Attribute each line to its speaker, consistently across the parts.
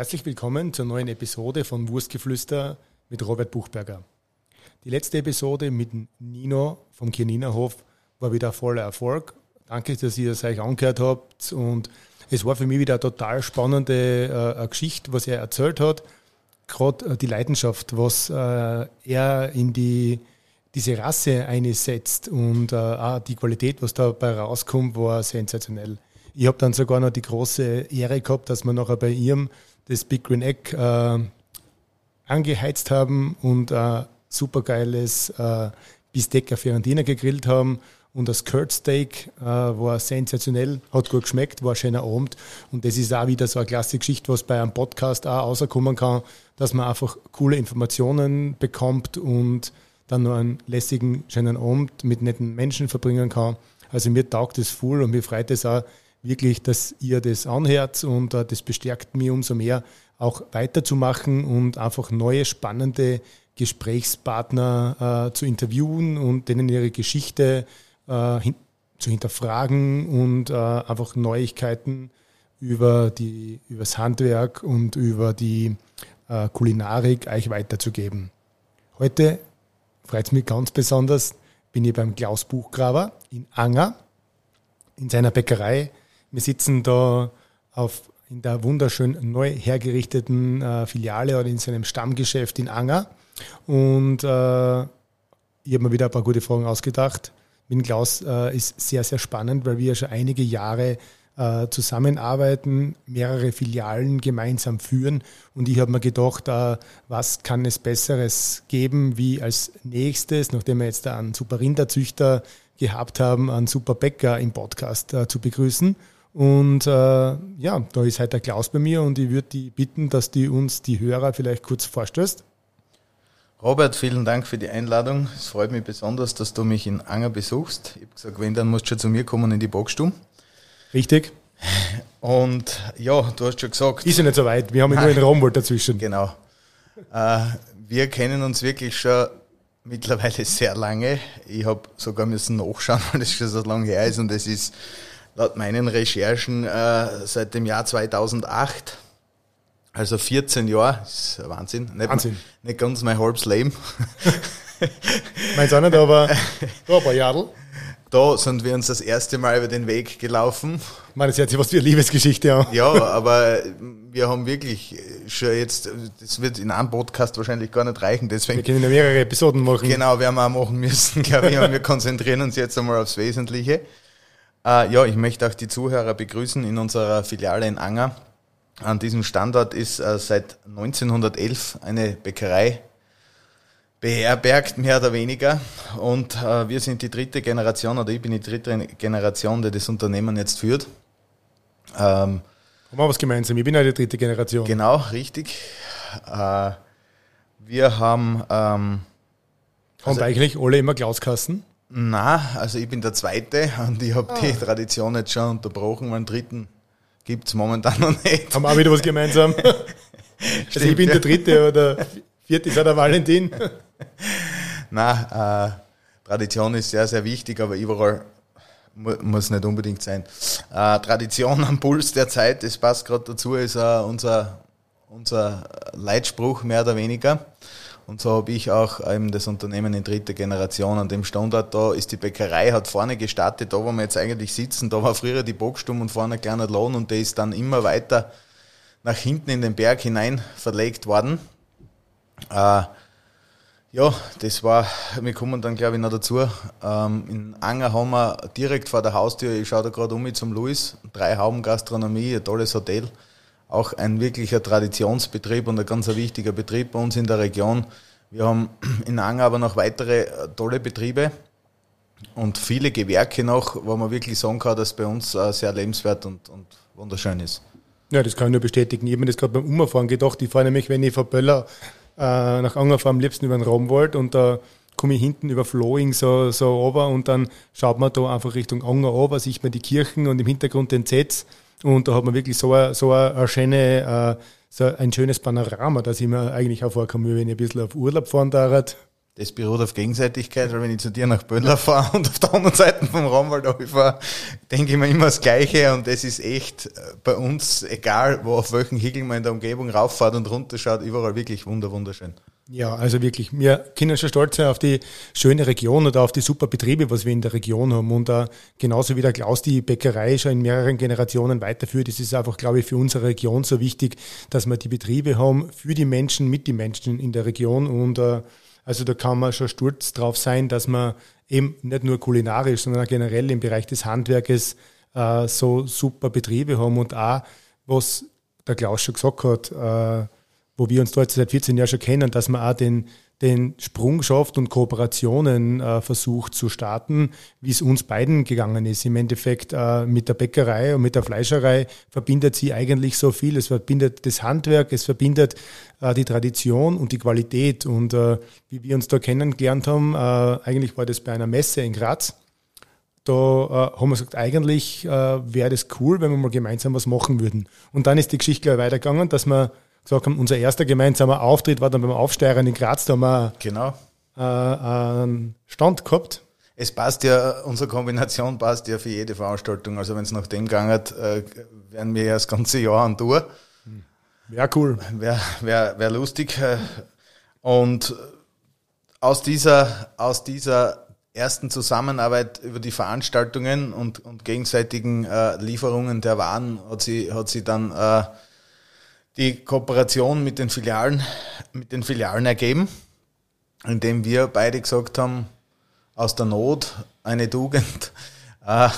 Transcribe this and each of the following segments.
Speaker 1: Herzlich willkommen zur neuen Episode von Wurstgeflüster mit Robert Buchberger. Die letzte Episode mit Nino vom Kirninerhof war wieder voller Erfolg. Danke, dass ihr es euch angehört habt und es war für mich wieder eine total spannende äh, Geschichte, was er erzählt hat. Gerade äh, die Leidenschaft, was äh, er in die, diese Rasse einsetzt und äh, auch die Qualität, was dabei rauskommt, war sensationell. Ich habe dann sogar noch die große Ehre gehabt, dass wir nachher bei ihm das Big Green Egg äh, angeheizt haben und ein supergeiles äh, Bistecca Fiorentina gegrillt haben. Und das Kurt Steak äh, war sensationell, hat gut geschmeckt, war ein schöner Abend. Und das ist auch wieder so eine klasse Geschichte, was bei einem Podcast auch rauskommen kann, dass man einfach coole Informationen bekommt und dann noch einen lässigen, schönen Abend mit netten Menschen verbringen kann. Also mir taugt es voll und mir freut es auch, wirklich, dass ihr das anhört und äh, das bestärkt mich umso mehr, auch weiterzumachen und einfach neue spannende Gesprächspartner äh, zu interviewen und denen ihre Geschichte äh, hin zu hinterfragen und äh, einfach Neuigkeiten über die übers Handwerk und über die äh, Kulinarik euch weiterzugeben. Heute freut es mich ganz besonders, bin ich beim Klaus Buchgraber in Anger in seiner Bäckerei wir sitzen da auf, in der wunderschön neu hergerichteten äh, Filiale oder in seinem Stammgeschäft in Anger. Und äh, ich habe mir wieder ein paar gute Fragen ausgedacht. Mit Klaus äh, ist sehr, sehr spannend, weil wir schon einige Jahre äh, zusammenarbeiten, mehrere Filialen gemeinsam führen. Und ich habe mir gedacht, äh, was kann es Besseres geben, wie als nächstes, nachdem wir jetzt einen super Rinderzüchter gehabt haben, einen super Bäcker im Podcast äh, zu begrüßen. Und äh, ja, da ist heute der Klaus bei mir und ich würde die bitten, dass die uns die Hörer vielleicht kurz vorstellst.
Speaker 2: Robert, vielen Dank für die Einladung. Es freut mich besonders, dass du mich in Anger besuchst. Ich habe gesagt, wenn, dann musst du schon zu mir kommen in die Boxstube.
Speaker 1: Richtig.
Speaker 2: Und ja, du hast schon gesagt.
Speaker 1: Ist ja nicht so weit, wir haben ja nur einen Romwold dazwischen.
Speaker 2: Genau. Äh, wir kennen uns wirklich schon mittlerweile sehr lange. Ich habe sogar müssen nachschauen, weil das schon so lange her ist und es ist laut meinen Recherchen äh, seit dem Jahr 2008. Also 14 Jahre, ist Wahnsinn.
Speaker 1: Nicht, Wahnsinn.
Speaker 2: Nicht ganz mein halbes Leben.
Speaker 1: Meins auch nicht, aber da ein paar Jahre.
Speaker 2: Da sind wir uns das erste Mal über den Weg gelaufen.
Speaker 1: Ich meine, das hört sich was wie eine Liebesgeschichte an.
Speaker 2: Ja, aber wir haben wirklich schon jetzt, das wird in einem Podcast wahrscheinlich gar nicht reichen, deswegen.
Speaker 1: Wir können ja mehrere Episoden machen.
Speaker 2: Genau, werden wir auch machen müssen, glaube ich. Und wir konzentrieren uns jetzt einmal aufs Wesentliche. Äh, ja, ich möchte auch die Zuhörer begrüßen in unserer Filiale in Anger. An diesem Standort ist äh, seit 1911 eine Bäckerei beherbergt, mehr oder weniger. Und äh, wir sind die dritte Generation, oder ich bin die dritte Generation, die das Unternehmen jetzt führt.
Speaker 1: Ähm, haben wir was gemeinsam? Ich bin ja die dritte Generation.
Speaker 2: Genau, richtig. Äh, wir haben... Ähm,
Speaker 1: also, eigentlich alle immer Glauskassen?
Speaker 2: Na, also ich bin der Zweite und ich habe ah. die Tradition jetzt schon unterbrochen. Meinen dritten gibt es momentan noch nicht.
Speaker 1: Haben wir auch wieder was gemeinsam. Stimmt, also ich bin ja. der Dritte oder Vierte ist auch der Valentin.
Speaker 2: Na, äh, Tradition ist sehr, sehr wichtig, aber überall mu muss nicht unbedingt sein. Äh, Tradition am Puls der Zeit, das passt gerade dazu, ist äh, unser, unser Leitspruch mehr oder weniger. Und so habe ich auch eben das Unternehmen in dritter Generation an dem Standort. Da ist die Bäckerei, hat vorne gestartet, da wo wir jetzt eigentlich sitzen, da war früher die Bockstumm und vorne ein kleiner Lohn und der ist dann immer weiter nach hinten in den Berg hinein verlegt worden. Äh, ja, das war, wir kommen dann glaube ich noch dazu. Ähm, in Anger haben wir direkt vor der Haustür, ich schaue da gerade um mich zum Louis, drei Hauben Gastronomie, ein tolles Hotel auch ein wirklicher Traditionsbetrieb und ein ganz wichtiger Betrieb bei uns in der Region. Wir haben in Anger aber noch weitere äh, tolle Betriebe und viele Gewerke noch, wo man wirklich sagen kann, dass bei uns äh, sehr lebenswert und, und wunderschön ist.
Speaker 1: Ja, das kann ich nur bestätigen. Ich habe mir das gerade beim Umfahren gedacht. Ich fahre nämlich, wenn ich von Böller äh, nach Anger fahre, am liebsten über den Raumwald und da komme ich hinten über Flowing so, so runter und dann schaut man da einfach Richtung Anger runter, sieht man die Kirchen und im Hintergrund den Zetz und da hat man wirklich so eine, so eine schöne, äh, so ein schönes Panorama, dass ich mir eigentlich auch vorkomme, wenn ich ein bisschen auf Urlaub fahren darf.
Speaker 2: Das beruht auf Gegenseitigkeit, weil wenn ich zu dir nach Böller fahre und auf der anderen Seite vom Raumwald fahre, denke ich mir immer das Gleiche und das ist echt äh, bei uns, egal wo auf welchen Hügel man in der Umgebung rauffahrt und runterschaut, überall wirklich wunderschön.
Speaker 1: Ja, also wirklich, wir können schon stolz sein auf die schöne Region oder auf die super Betriebe, was wir in der Region haben. Und uh, genauso wie der Klaus die Bäckerei schon in mehreren Generationen weiterführt, ist es einfach, glaube ich, für unsere Region so wichtig, dass wir die Betriebe haben für die Menschen, mit den Menschen in der Region. Und uh, also da kann man schon stolz drauf sein, dass man eben nicht nur kulinarisch, sondern auch generell im Bereich des Handwerkes uh, so super Betriebe haben und auch, was der Klaus schon gesagt hat, wo wir uns dort seit 14 Jahren schon kennen, dass man auch den, den Sprung schafft und Kooperationen äh, versucht zu starten, wie es uns beiden gegangen ist. Im Endeffekt äh, mit der Bäckerei und mit der Fleischerei verbindet sie eigentlich so viel. Es verbindet das Handwerk, es verbindet äh, die Tradition und die Qualität. Und äh, wie wir uns da kennengelernt haben, äh, eigentlich war das bei einer Messe in Graz. Da äh, haben wir gesagt, eigentlich wäre das cool, wenn wir mal gemeinsam was machen würden. Und dann ist die Geschichte gleich weitergegangen, dass wir gesagt haben, unser erster gemeinsamer Auftritt war dann beim Aufsteigern in Graz, da haben wir
Speaker 2: genau.
Speaker 1: äh, einen Stand gehabt.
Speaker 2: Es passt ja, unsere Kombination passt ja für jede Veranstaltung. Also wenn es nach dem gegangen hat, äh, wären wir ja das ganze Jahr an Tour.
Speaker 1: Wäre cool.
Speaker 2: Wäre wär, wär lustig. Und aus dieser, aus dieser ersten Zusammenarbeit über die Veranstaltungen und, und gegenseitigen äh, Lieferungen der Waren hat sie, hat sie dann äh, die Kooperation mit den Filialen, mit den Filialen ergeben, indem wir beide gesagt haben, aus der Not eine Tugend. Äh,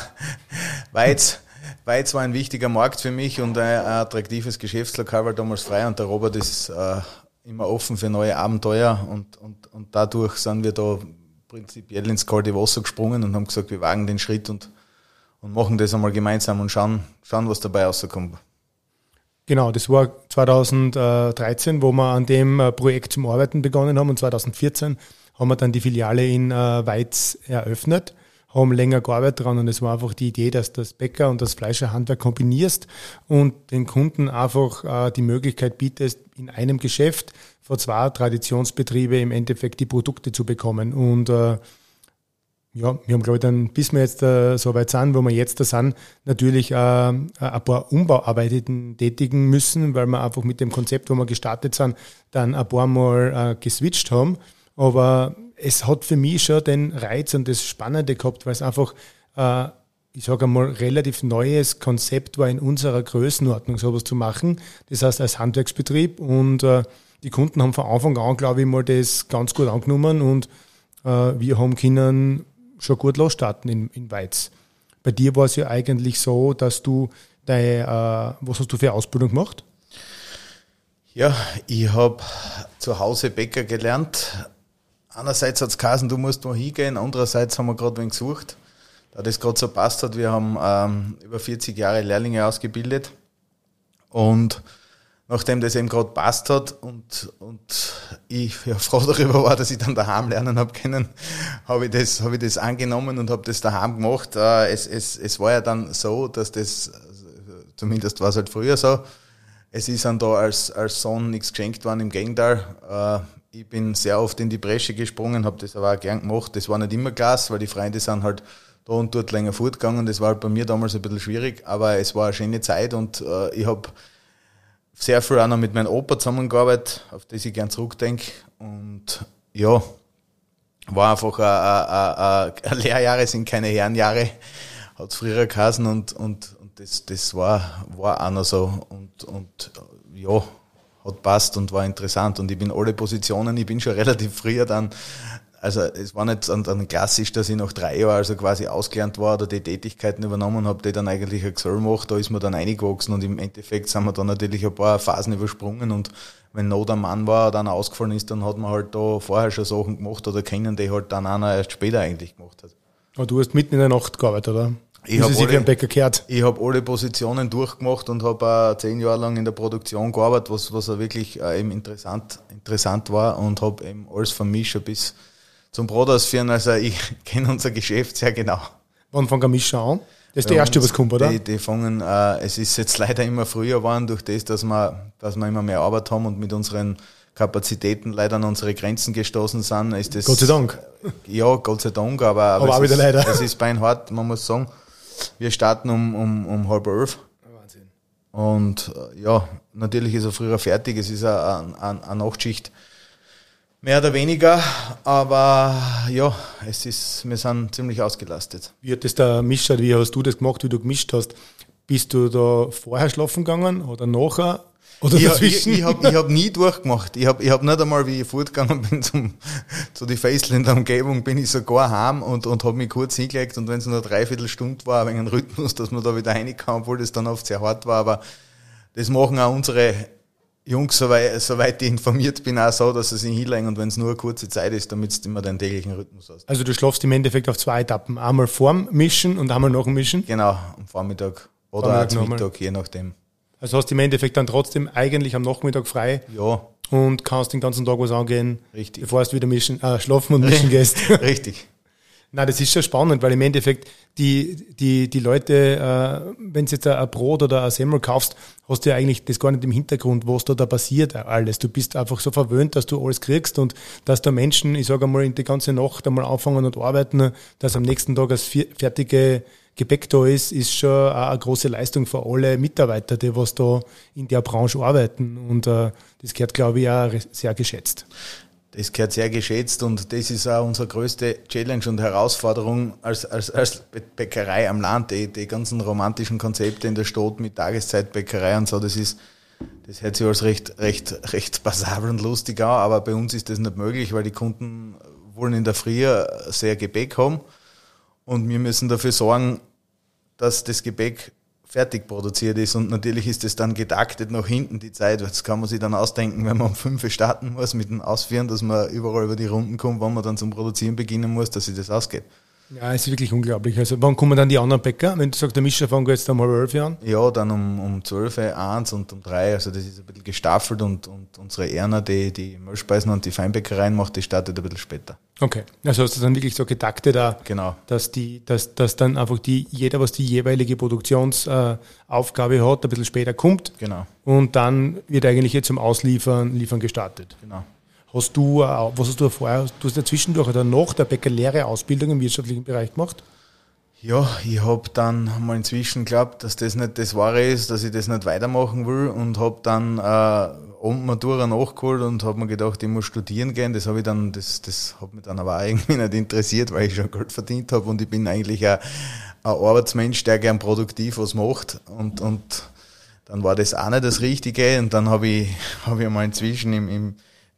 Speaker 2: Weiz, Weiz war ein wichtiger Markt für mich und ein, attraktives Geschäftslokal war damals frei und der Robert ist äh, immer offen für neue Abenteuer und, und, und dadurch sind wir da prinzipiell ins kalte Wasser gesprungen und haben gesagt, wir wagen den Schritt und, und machen das einmal gemeinsam und schauen, schauen was dabei rauskommt.
Speaker 1: Genau, das war 2013, wo wir an dem äh, Projekt zum Arbeiten begonnen haben. Und 2014 haben wir dann die Filiale in äh, Weiz eröffnet, haben länger gearbeitet dran. Und es war einfach die Idee, dass das Bäcker und das Fleischerhandwerk kombinierst und den Kunden einfach äh, die Möglichkeit bietest, in einem Geschäft vor zwei Traditionsbetriebe im Endeffekt die Produkte zu bekommen. Und ja, wir haben, glaube ich, dann, bis wir jetzt äh, so weit sind, wo wir jetzt da sind, natürlich äh, ein paar Umbauarbeiten tätigen müssen, weil wir einfach mit dem Konzept, wo wir gestartet sind, dann ein paar Mal äh, geswitcht haben. Aber es hat für mich schon den Reiz und das Spannende gehabt, weil es einfach, äh, ich sage einmal, relativ neues Konzept war in unserer Größenordnung, sowas zu machen. Das heißt, als Handwerksbetrieb und äh, die Kunden haben von Anfang an, glaube ich, mal das ganz gut angenommen und äh, wir haben können schon gut losstarten in, in Weiz. Bei dir war es ja eigentlich so, dass du deine, äh, was hast du für Ausbildung gemacht?
Speaker 2: Ja, ich habe zu Hause Bäcker gelernt. Einerseits hat es geheißen, du musst mal hingehen, andererseits haben wir gerade wen gesucht. Da das gerade so passt hat, wir haben ähm, über 40 Jahre Lehrlinge ausgebildet und nachdem das eben gerade passt hat und, und ich ja, froh darüber war, dass ich dann daheim lernen habe können, habe ich das, habe ich das angenommen und habe das daheim gemacht. Äh, es, es, es war ja dann so, dass das, zumindest war es halt früher so, es ist dann da als, als Sohn nichts geschenkt worden, im Gegenteil. Äh, ich bin sehr oft in die Bresche gesprungen, habe das aber auch gern gemacht. Das war nicht immer Gas, weil die Freunde sind halt da und dort länger fortgegangen. Das war halt bei mir damals ein bisschen schwierig, aber es war eine schöne Zeit und äh, ich habe sehr viel auch noch mit meinem Opa zusammengearbeitet, auf das ich gern zurückdenke. Und ja, war einfach ein, ein, ein, Lehrjahre sind keine Herrenjahre, hat es früher geheißen und, und, und das, das war, war auch noch so. Und, und ja, hat passt und war interessant. Und ich bin alle Positionen, ich bin schon relativ früher dann also es war nicht dann klassisch, dass ich nach drei Jahren also quasi ausgelernt war oder die Tätigkeiten übernommen habe, die dann eigentlich ein Gesell macht. Da ist man dann eingewachsen und im Endeffekt sind wir dann natürlich ein paar Phasen übersprungen und wenn Not am Mann war, dann ausgefallen ist, dann hat man halt da vorher schon Sachen gemacht oder kennen, die halt dann einer erst später eigentlich gemacht hat.
Speaker 1: Aber du hast mitten in der Nacht gearbeitet, oder?
Speaker 2: Ich habe alle, ich hab alle Positionen durchgemacht und habe zehn Jahre lang in der Produktion gearbeitet, was, was auch wirklich äh, eben interessant, interessant war und habe eben alles vermischt bis zum Brot ausführen. Also ich kenne unser Geschäft sehr genau.
Speaker 1: Wann fangen wir Mischer an? Das ist der erste, was kommt, oder?
Speaker 2: Die, die fangen, äh, es ist jetzt leider immer früher geworden, durch das, dass wir, dass wir immer mehr Arbeit haben und mit unseren Kapazitäten leider an unsere Grenzen gestoßen sind, ist das.
Speaker 1: Gott sei Dank.
Speaker 2: Ja, Gott sei Dank, aber,
Speaker 1: aber, aber auch wieder
Speaker 2: ist,
Speaker 1: leider.
Speaker 2: es ist beinhart, man muss sagen. Wir starten um, um, um halb elf. Wahnsinn. Und äh, ja, natürlich ist er früher fertig, es ist eine, eine, eine Nachtschicht mehr oder weniger, aber ja, es ist, wir sind ziemlich ausgelastet.
Speaker 1: Wie hat das da mischt? Wie hast du das gemacht, wie du gemischt hast? Bist du da vorher schlafen gegangen oder nachher? Oder
Speaker 2: ich, dazwischen? Ich, ich habe ich hab nie durchgemacht. Ich habe ich hab nicht einmal, wie ich fortgegangen bin zum, zu die Faceländer Umgebung, bin ich sogar heim und, und habe mich kurz hingelegt und wenn es nur eine Dreiviertelstunde war, wegen einem Rhythmus, dass man da wieder reinkam, obwohl das dann oft sehr hart war, aber das machen auch unsere Jungs, soweit, soweit ich informiert bin, auch so, dass sie sich hinlegen und wenn es nur eine kurze Zeit ist, damit du immer deinen täglichen Rhythmus hast.
Speaker 1: Also du schlafst im Endeffekt auf zwei Etappen. Einmal vorm Mischen und einmal nach dem Mischen?
Speaker 2: Genau, am Vormittag oder Vormittag zum Mittag, je nachdem.
Speaker 1: Also hast du im Endeffekt dann trotzdem eigentlich am Nachmittag frei.
Speaker 2: Ja.
Speaker 1: Und kannst den ganzen Tag was angehen,
Speaker 2: Richtig.
Speaker 1: bevor du wieder mischen, äh, schlafen und mischen gehst.
Speaker 2: Richtig.
Speaker 1: Na, das ist schon spannend, weil im Endeffekt die, die, die Leute, äh, wenn du jetzt ein Brot oder ein Semmel kaufst, hast du ja eigentlich das gar nicht im Hintergrund, was da, da passiert alles. Du bist einfach so verwöhnt, dass du alles kriegst und dass da Menschen, ich sage einmal, in die ganze Nacht einmal anfangen und arbeiten, dass am nächsten Tag das fertige Gepäck da ist, ist schon eine große Leistung für alle Mitarbeiter, die was da in der Branche arbeiten. Und äh, das gehört, glaube ich, auch sehr geschätzt.
Speaker 2: Das gehört sehr geschätzt und das ist auch unsere größte Challenge und Herausforderung als, als, als Bäckerei am Land. Die, die ganzen romantischen Konzepte in der Stadt mit Tageszeitbäckerei und so, das ist, das hört sich als recht, recht, recht passabel und lustig an, aber bei uns ist das nicht möglich, weil die Kunden wollen in der Früh sehr Gebäck haben und wir müssen dafür sorgen, dass das Gebäck fertig produziert ist. Und natürlich ist es dann getaktet nach hinten die Zeit. Das kann man sich dann ausdenken, wenn man um fünf starten muss mit dem Ausführen, dass man überall über die Runden kommt, wann man dann zum Produzieren beginnen muss, dass sich das ausgeht.
Speaker 1: Ja, es ist wirklich unglaublich. Also wann kommen dann die anderen Bäcker? Wenn du sagst, der Mischer fängt jetzt um halb elf an?
Speaker 2: Ja, dann um, um 12, 1 und um 3. Also das ist ein bisschen gestaffelt und, und unsere Erna, die die Milchspeisen und die Feinbäckereien macht, die startet ein bisschen später.
Speaker 1: Okay. Also hast du dann wirklich so getaktet da,
Speaker 2: genau.
Speaker 1: dass die, dass, dass dann einfach die, jeder, was die jeweilige Produktionsaufgabe hat, ein bisschen später kommt.
Speaker 2: Genau.
Speaker 1: Und dann wird eigentlich jetzt zum Ausliefern Liefern gestartet.
Speaker 2: Genau.
Speaker 1: Hast du, äh, was hast du vorher, du hast ja zwischendurch oder nach der Bäckerlehre Ausbildung im wirtschaftlichen Bereich gemacht?
Speaker 2: Ja, ich habe dann mal inzwischen geglaubt, dass das nicht das Wahre ist, dass ich das nicht weitermachen will und habe dann äh, Matura nachgeholt und habe mir gedacht, ich muss studieren gehen. Das habe ich dann, das, das hat mich dann aber auch irgendwie nicht interessiert, weil ich schon Geld verdient habe und ich bin eigentlich ein, Arbeitsmensch, der gern produktiv was macht und, und dann war das auch nicht das Richtige und dann habe ich, habe ich mal inzwischen im, im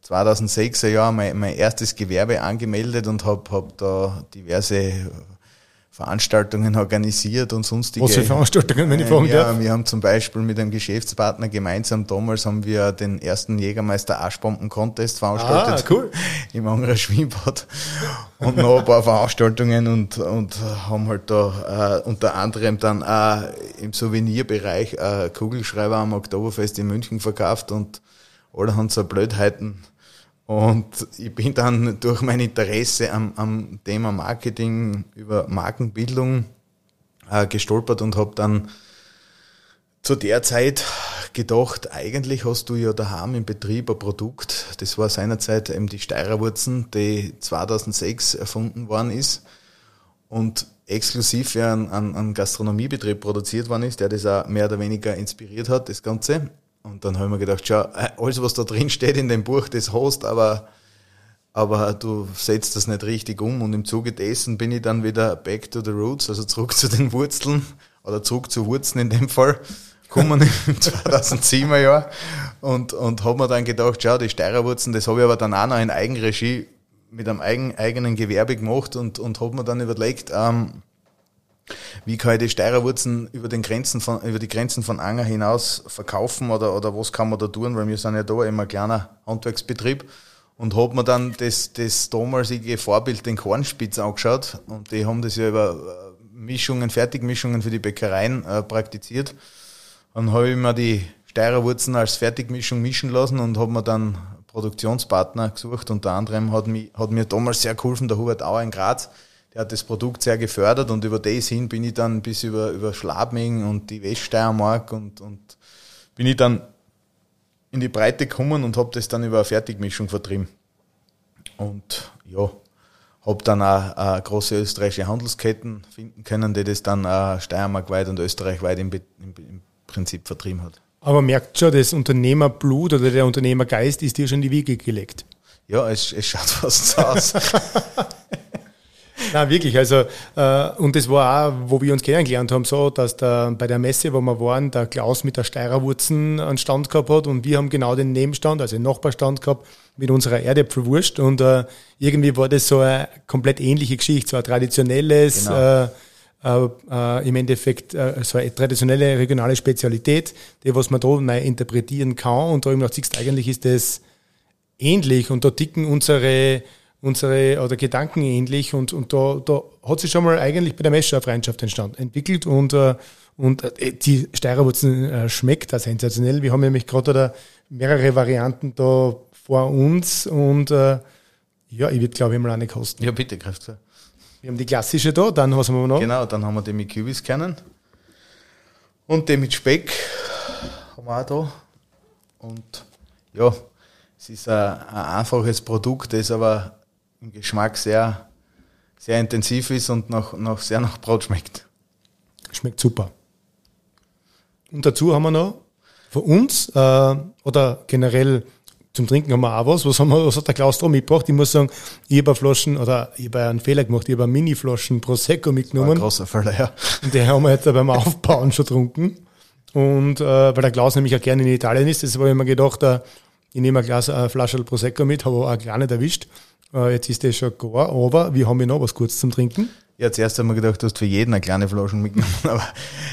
Speaker 2: 2006er Jahr mein, mein erstes Gewerbe angemeldet und habe hab da diverse Veranstaltungen organisiert und sonstige.
Speaker 1: Was für Veranstaltungen, wenn ich
Speaker 2: fragen Ja, darf? wir haben zum Beispiel mit einem Geschäftspartner gemeinsam, damals haben wir den ersten Jägermeister Aschbomben-Contest veranstaltet.
Speaker 1: Ah, cool.
Speaker 2: Im Angerer Schwimmbad. Und noch ein paar Veranstaltungen und, und haben halt da äh, unter anderem dann auch im Souvenirbereich äh, Kugelschreiber am Oktoberfest in München verkauft und alle haben so Blödheiten und ich bin dann durch mein Interesse am, am Thema Marketing über Markenbildung äh, gestolpert und habe dann zu der Zeit gedacht, eigentlich hast du ja daheim im Betrieb ein Produkt, das war seinerzeit eben die Steirerwurzen, die 2006 erfunden worden ist und exklusiv für einen, einen Gastronomiebetrieb produziert worden ist, der das auch mehr oder weniger inspiriert hat, das Ganze. Und dann habe ich mir gedacht, schau, äh, alles, was da drin steht in dem Buch, das hast, aber, aber du setzt das nicht richtig um. Und im Zuge dessen bin ich dann wieder back to the roots, also zurück zu den Wurzeln oder zurück zu Wurzeln in dem Fall, gekommen im 2007er Jahr und, und habe mir dann gedacht, schau, die Steirerwurzeln, das habe ich aber dann auch noch in Eigenregie mit einem eigen, eigenen Gewerbe gemacht und, und habe mir dann überlegt, ähm, wie kann ich die Steirerwurzen über, den Grenzen von, über die Grenzen von Anger hinaus verkaufen oder, oder was kann man da tun, weil wir sind ja da immer ein kleiner Handwerksbetrieb und habe mir dann das, das damalige Vorbild, den Kornspitz, angeschaut und die haben das ja über äh, Mischungen, Fertigmischungen für die Bäckereien äh, praktiziert. Dann habe ich mir die Steirerwurzen als Fertigmischung mischen lassen und habe mir dann Produktionspartner gesucht. Unter anderem hat, mich, hat mir damals sehr geholfen der Hubert Auer in Graz, der hat das Produkt sehr gefördert und über das hin bin ich dann bis über, über Schlabming und die Weststeiermark und, und bin ich dann in die Breite gekommen und habe das dann über eine Fertigmischung vertrieben. Und ja, habe dann auch große österreichische Handelsketten finden können, die das dann äh, steiermarkweit und österreichweit im, im, im Prinzip vertrieben hat.
Speaker 1: Aber merkt schon, das Unternehmerblut oder der Unternehmergeist ist dir schon in die Wiege gelegt.
Speaker 2: Ja, es, es schaut fast so aus.
Speaker 1: Na wirklich, also äh, und das war auch, wo wir uns kennengelernt haben, so, dass da bei der Messe, wo wir waren, der Klaus mit der Steirerwurzen einen Stand gehabt hat und wir haben genau den Nebenstand, also den Nachbarstand gehabt mit unserer Erdäpfelwurst und äh, irgendwie war das so eine komplett ähnliche Geschichte, so ein traditionelles, genau. äh, äh, äh, im Endeffekt äh, so eine traditionelle regionale Spezialität, die was man da neu interpretieren kann. Und da eben noch siehst, eigentlich ist das ähnlich. Und da ticken unsere unsere oder Gedanken ähnlich und, und da, da hat sich schon mal eigentlich bei der Messe eine Freundschaft entstanden, entwickelt und, äh, und äh, die Steirerwurzen äh, schmeckt da sensationell. Wir haben nämlich gerade mehrere Varianten da vor uns und äh, ja, ich würde glaube ich mal eine kosten.
Speaker 2: Ja, bitte, Kräfte.
Speaker 1: Wir haben die klassische da, dann was haben wir noch?
Speaker 2: Genau, dann haben wir die mit Kürbiskernen und die mit Speck haben wir auch da und ja, es ist ein, ein einfaches Produkt, das aber im Geschmack sehr, sehr intensiv ist und noch, noch sehr nach Brot schmeckt.
Speaker 1: Schmeckt super. Und dazu haben wir noch für uns äh, oder generell zum Trinken haben wir auch was. Was, haben wir, was hat der Klaus da mitgebracht? Ich muss sagen, ich habe Flaschen, oder ich habe einen Fehler gemacht, ich habe Mini-Flaschen Prosecco mitgenommen. Ein
Speaker 2: großer Fehler, ja.
Speaker 1: Und die haben wir jetzt beim Aufbauen schon getrunken. Und äh, weil der Klaus nämlich auch gerne in Italien ist, deshalb habe ich mir gedacht, äh, ich nehme ein Glas, eine Flasche Prosecco mit, habe auch gar nicht erwischt. Äh, jetzt ist das schon gar, aber wir haben ja noch was kurz zum Trinken.
Speaker 2: Ja, zuerst haben wir gedacht, du hast für jeden eine kleine Flasche mitgenommen, aber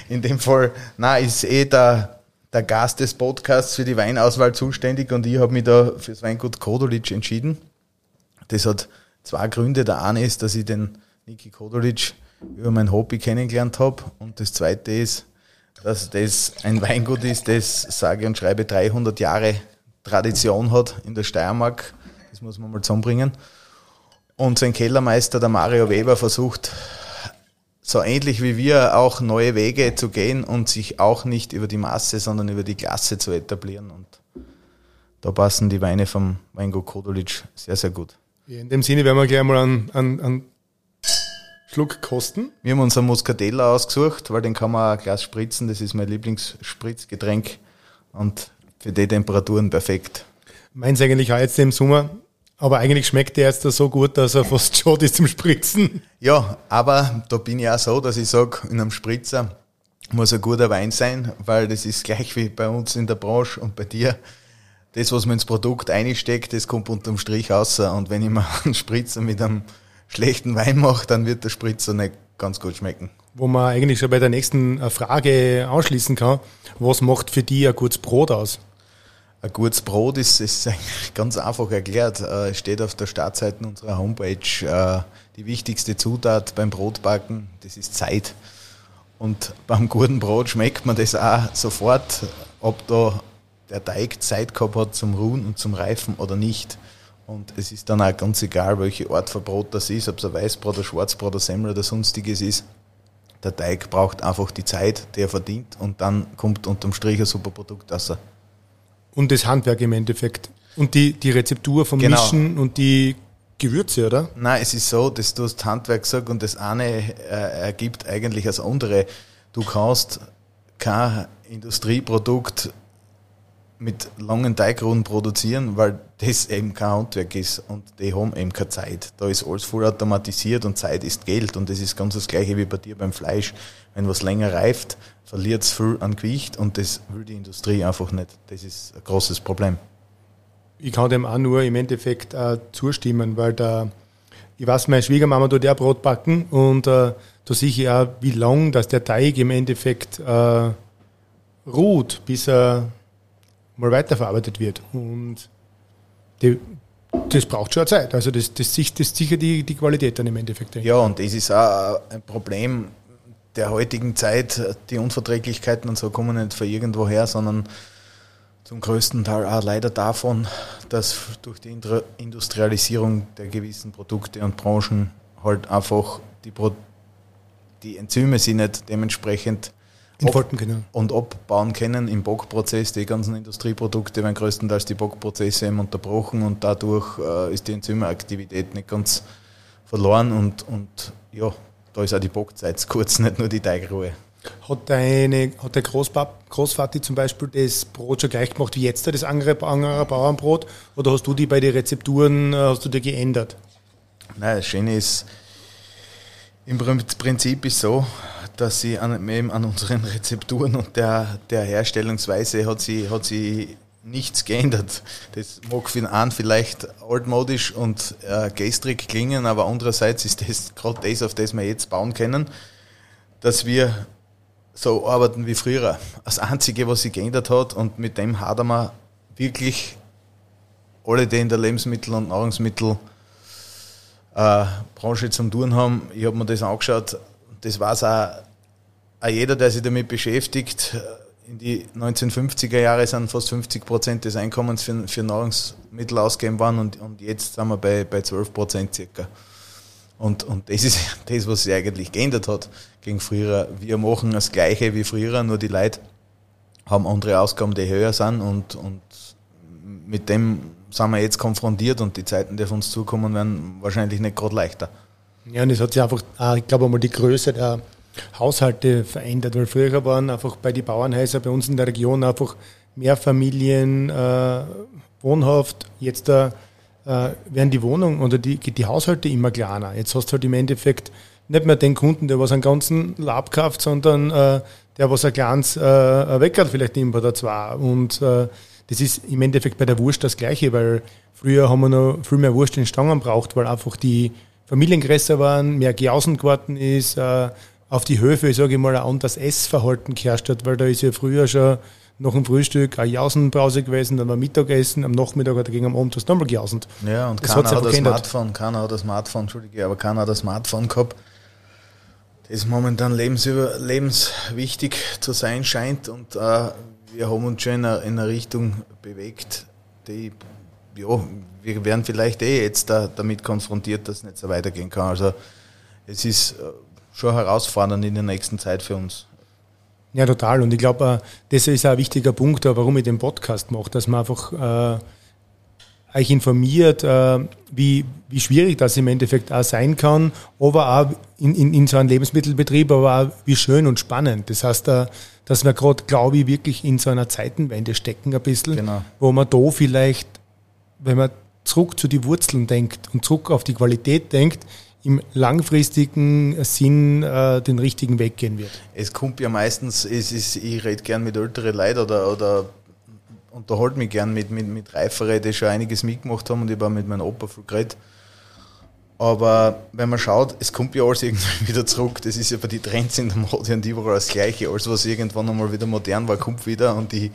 Speaker 2: in dem Fall, na, ist eh der, der Gast des Podcasts für die Weinauswahl zuständig und ich habe mich da für das Weingut Kodolic entschieden. Das hat zwei Gründe. Der eine ist, dass ich den Niki Kodolic über mein Hobby kennengelernt habe und das zweite ist, dass das ein Weingut ist, das sage und schreibe 300 Jahre Tradition hat in der Steiermark muss man mal zusammenbringen. Und sein Kellermeister, der Mario Weber, versucht so ähnlich wie wir auch neue Wege zu gehen und sich auch nicht über die Masse, sondern über die Klasse zu etablieren. Und da passen die Weine vom Weingut Kodolic sehr, sehr gut.
Speaker 1: In dem Sinne werden wir gleich mal einen, einen, einen Schluck kosten.
Speaker 2: Wir haben uns einen Muscatella ausgesucht, weil den kann man ein Glas spritzen. Das ist mein Lieblingsspritzgetränk und für die Temperaturen perfekt.
Speaker 1: Meins eigentlich auch jetzt im Sommer aber eigentlich schmeckt der jetzt so gut, dass er fast schade ist zum Spritzen.
Speaker 2: Ja, aber da bin ich auch so, dass ich sage, in einem Spritzer muss ein guter Wein sein, weil das ist gleich wie bei uns in der Branche und bei dir. Das, was man ins Produkt einsteckt, das kommt unterm Strich raus. Und wenn ich mir einen Spritzer mit einem schlechten Wein mache, dann wird der Spritzer nicht ganz gut schmecken.
Speaker 1: Wo man eigentlich schon bei der nächsten Frage anschließen kann, was macht für dich ein gutes Brot aus?
Speaker 2: Ein gutes Brot ist, ist eigentlich ganz einfach erklärt. Äh, es steht auf der Startseite unserer Homepage. Äh, die wichtigste Zutat beim Brotbacken, das ist Zeit. Und beim guten Brot schmeckt man das auch sofort, ob da der Teig Zeit gehabt hat zum Ruhen und zum Reifen oder nicht. Und es ist dann auch ganz egal, welche Art von Brot das ist, ob es ein Weißbrot, ein Schwarzbrot, ein Semmel oder sonstiges ist. Der Teig braucht einfach die Zeit, die er verdient und dann kommt unterm Strich ein super Produkt raus.
Speaker 1: Und das Handwerk im Endeffekt. Und die, die Rezeptur vom genau. Mischen und die Gewürze, oder?
Speaker 2: Nein, es ist so, dass du das Handwerk sagst und das eine äh, ergibt eigentlich das andere. Du kannst kein Industrieprodukt mit langen Teigrunden produzieren, weil das eben kein Handwerk ist und die haben eben keine Zeit. Da ist alles voll automatisiert und Zeit ist Geld und das ist ganz das gleiche wie bei dir beim Fleisch. Wenn was länger reift, verliert es viel an Gewicht und das will die Industrie einfach nicht. Das ist ein großes Problem.
Speaker 1: Ich kann dem auch nur im Endeffekt äh, zustimmen, weil da, ich weiß, meine Schwiegermama tut ja Brot backen und äh, da sehe ich auch, wie lang dass der Teig im Endeffekt äh, ruht, bis er mal weiterverarbeitet wird. Und die, das braucht schon Zeit. Also das, das, das ist sicher die, die Qualität dann im Endeffekt.
Speaker 2: Ja, und das ist auch ein Problem der heutigen Zeit. Die Unverträglichkeiten und so kommen nicht von irgendwo her, sondern zum größten Teil auch leider davon, dass durch die Industrialisierung der gewissen Produkte und Branchen halt einfach die, Pro die Enzyme sich nicht dementsprechend ab, genau. und abbauen können im Bockprozess. Die ganzen Industrieprodukte werden größtenteils die Bockprozesse eben unterbrochen und dadurch äh, ist die Enzymeaktivität nicht ganz verloren und, und ja, da ist auch die Bockzeit kurz, nicht nur die Teigruhe.
Speaker 1: Hat, deine, hat der Großpap, Großvati zum Beispiel das Brot schon gleich gemacht wie jetzt, das andere, Bauernbrot? Oder hast du die bei den Rezepturen, äh, hast du die geändert?
Speaker 2: Nein, das Schöne ist, im Prinzip ist so, dass sie an, eben an unseren Rezepturen und der, der Herstellungsweise hat sie, hat sie nichts geändert. Das mag für einen vielleicht altmodisch und äh, gestrig klingen, aber andererseits ist das gerade das, auf das wir jetzt bauen können, dass wir so arbeiten wie früher. Das Einzige, was sich geändert hat und mit dem hadern wir wirklich alle, die in der Lebensmittel- und Nahrungsmittelbranche äh, zum tun haben. Ich habe mir das angeschaut. Das weiß auch, auch jeder, der sich damit beschäftigt. In die 1950er Jahre sind fast 50 Prozent des Einkommens für, für Nahrungsmittel ausgegeben worden und, und jetzt sind wir bei, bei 12 Prozent circa. Und, und das ist das, was sich eigentlich geändert hat gegen früher. Wir machen das Gleiche wie früher, nur die Leute haben andere Ausgaben, die höher sind und, und mit dem sind wir jetzt konfrontiert und die Zeiten, die auf uns zukommen, werden wahrscheinlich nicht gerade leichter.
Speaker 1: Ja, und es hat sich einfach, ich glaube einmal, die Größe der Haushalte verändert, weil früher waren einfach bei den Bauernhäusern bei uns in der Region einfach mehr Familien äh, wohnhaft. Jetzt da äh, werden die Wohnungen oder die, die Haushalte immer kleiner. Jetzt hast du halt im Endeffekt nicht mehr den Kunden, der was einen ganzen Lab kauft, sondern äh, der was ein kleines äh, Weckert vielleicht nimmt oder zwei. Und äh, das ist im Endeffekt bei der Wurst das Gleiche, weil früher haben wir noch viel mehr Wurst in Stangen braucht, weil einfach die Familien größer waren, mehr Geausen geworden ist, äh, auf die Höfe, sage ich mal, ein anderes Essverhalten geherrscht hat, weil da ist ja früher schon nach dem Frühstück eine Jausenpause gewesen, dann war Mittagessen, am Nachmittag oder gegen am Abend du nochmal gejausend.
Speaker 2: Ja, und das keiner hat das Smartphone, keiner hat das Smartphone, Entschuldige, aber keiner hat das Smartphone gehabt. Das momentan lebensüber, lebenswichtig zu sein scheint und äh, wir haben uns schon in eine, in eine Richtung bewegt, die, ja, wir werden vielleicht eh jetzt da, damit konfrontiert, dass es nicht so weitergehen kann. Also es ist äh, schon herausfordernd in der nächsten Zeit für uns.
Speaker 1: Ja, total. Und ich glaube, äh, das ist ein wichtiger Punkt, äh, warum ich den Podcast mache, dass man einfach äh, euch informiert, äh, wie, wie schwierig das im Endeffekt auch sein kann, aber auch in, in, in so einem Lebensmittelbetrieb, aber auch wie schön und spannend. Das heißt, äh, dass wir gerade, glaube ich, wirklich in so einer Zeitenwende stecken ein bisschen, genau. wo man da vielleicht, wenn man zurück zu den Wurzeln denkt und zurück auf die Qualität denkt, im langfristigen Sinn äh, den richtigen Weg gehen wird.
Speaker 2: Es kommt ja meistens, es ist, ich rede gern mit älteren Leuten oder, oder unterhalte mich gern mit, mit, mit Reiferen, die schon einiges mitgemacht haben und ich habe mit meinem Opa viel geredet. Aber wenn man schaut, es kommt ja alles irgendwie wieder zurück. Das ist ja bei den Trends in der Mode und überall das Gleiche. Alles, was irgendwann einmal wieder modern war, kommt wieder. Und ich,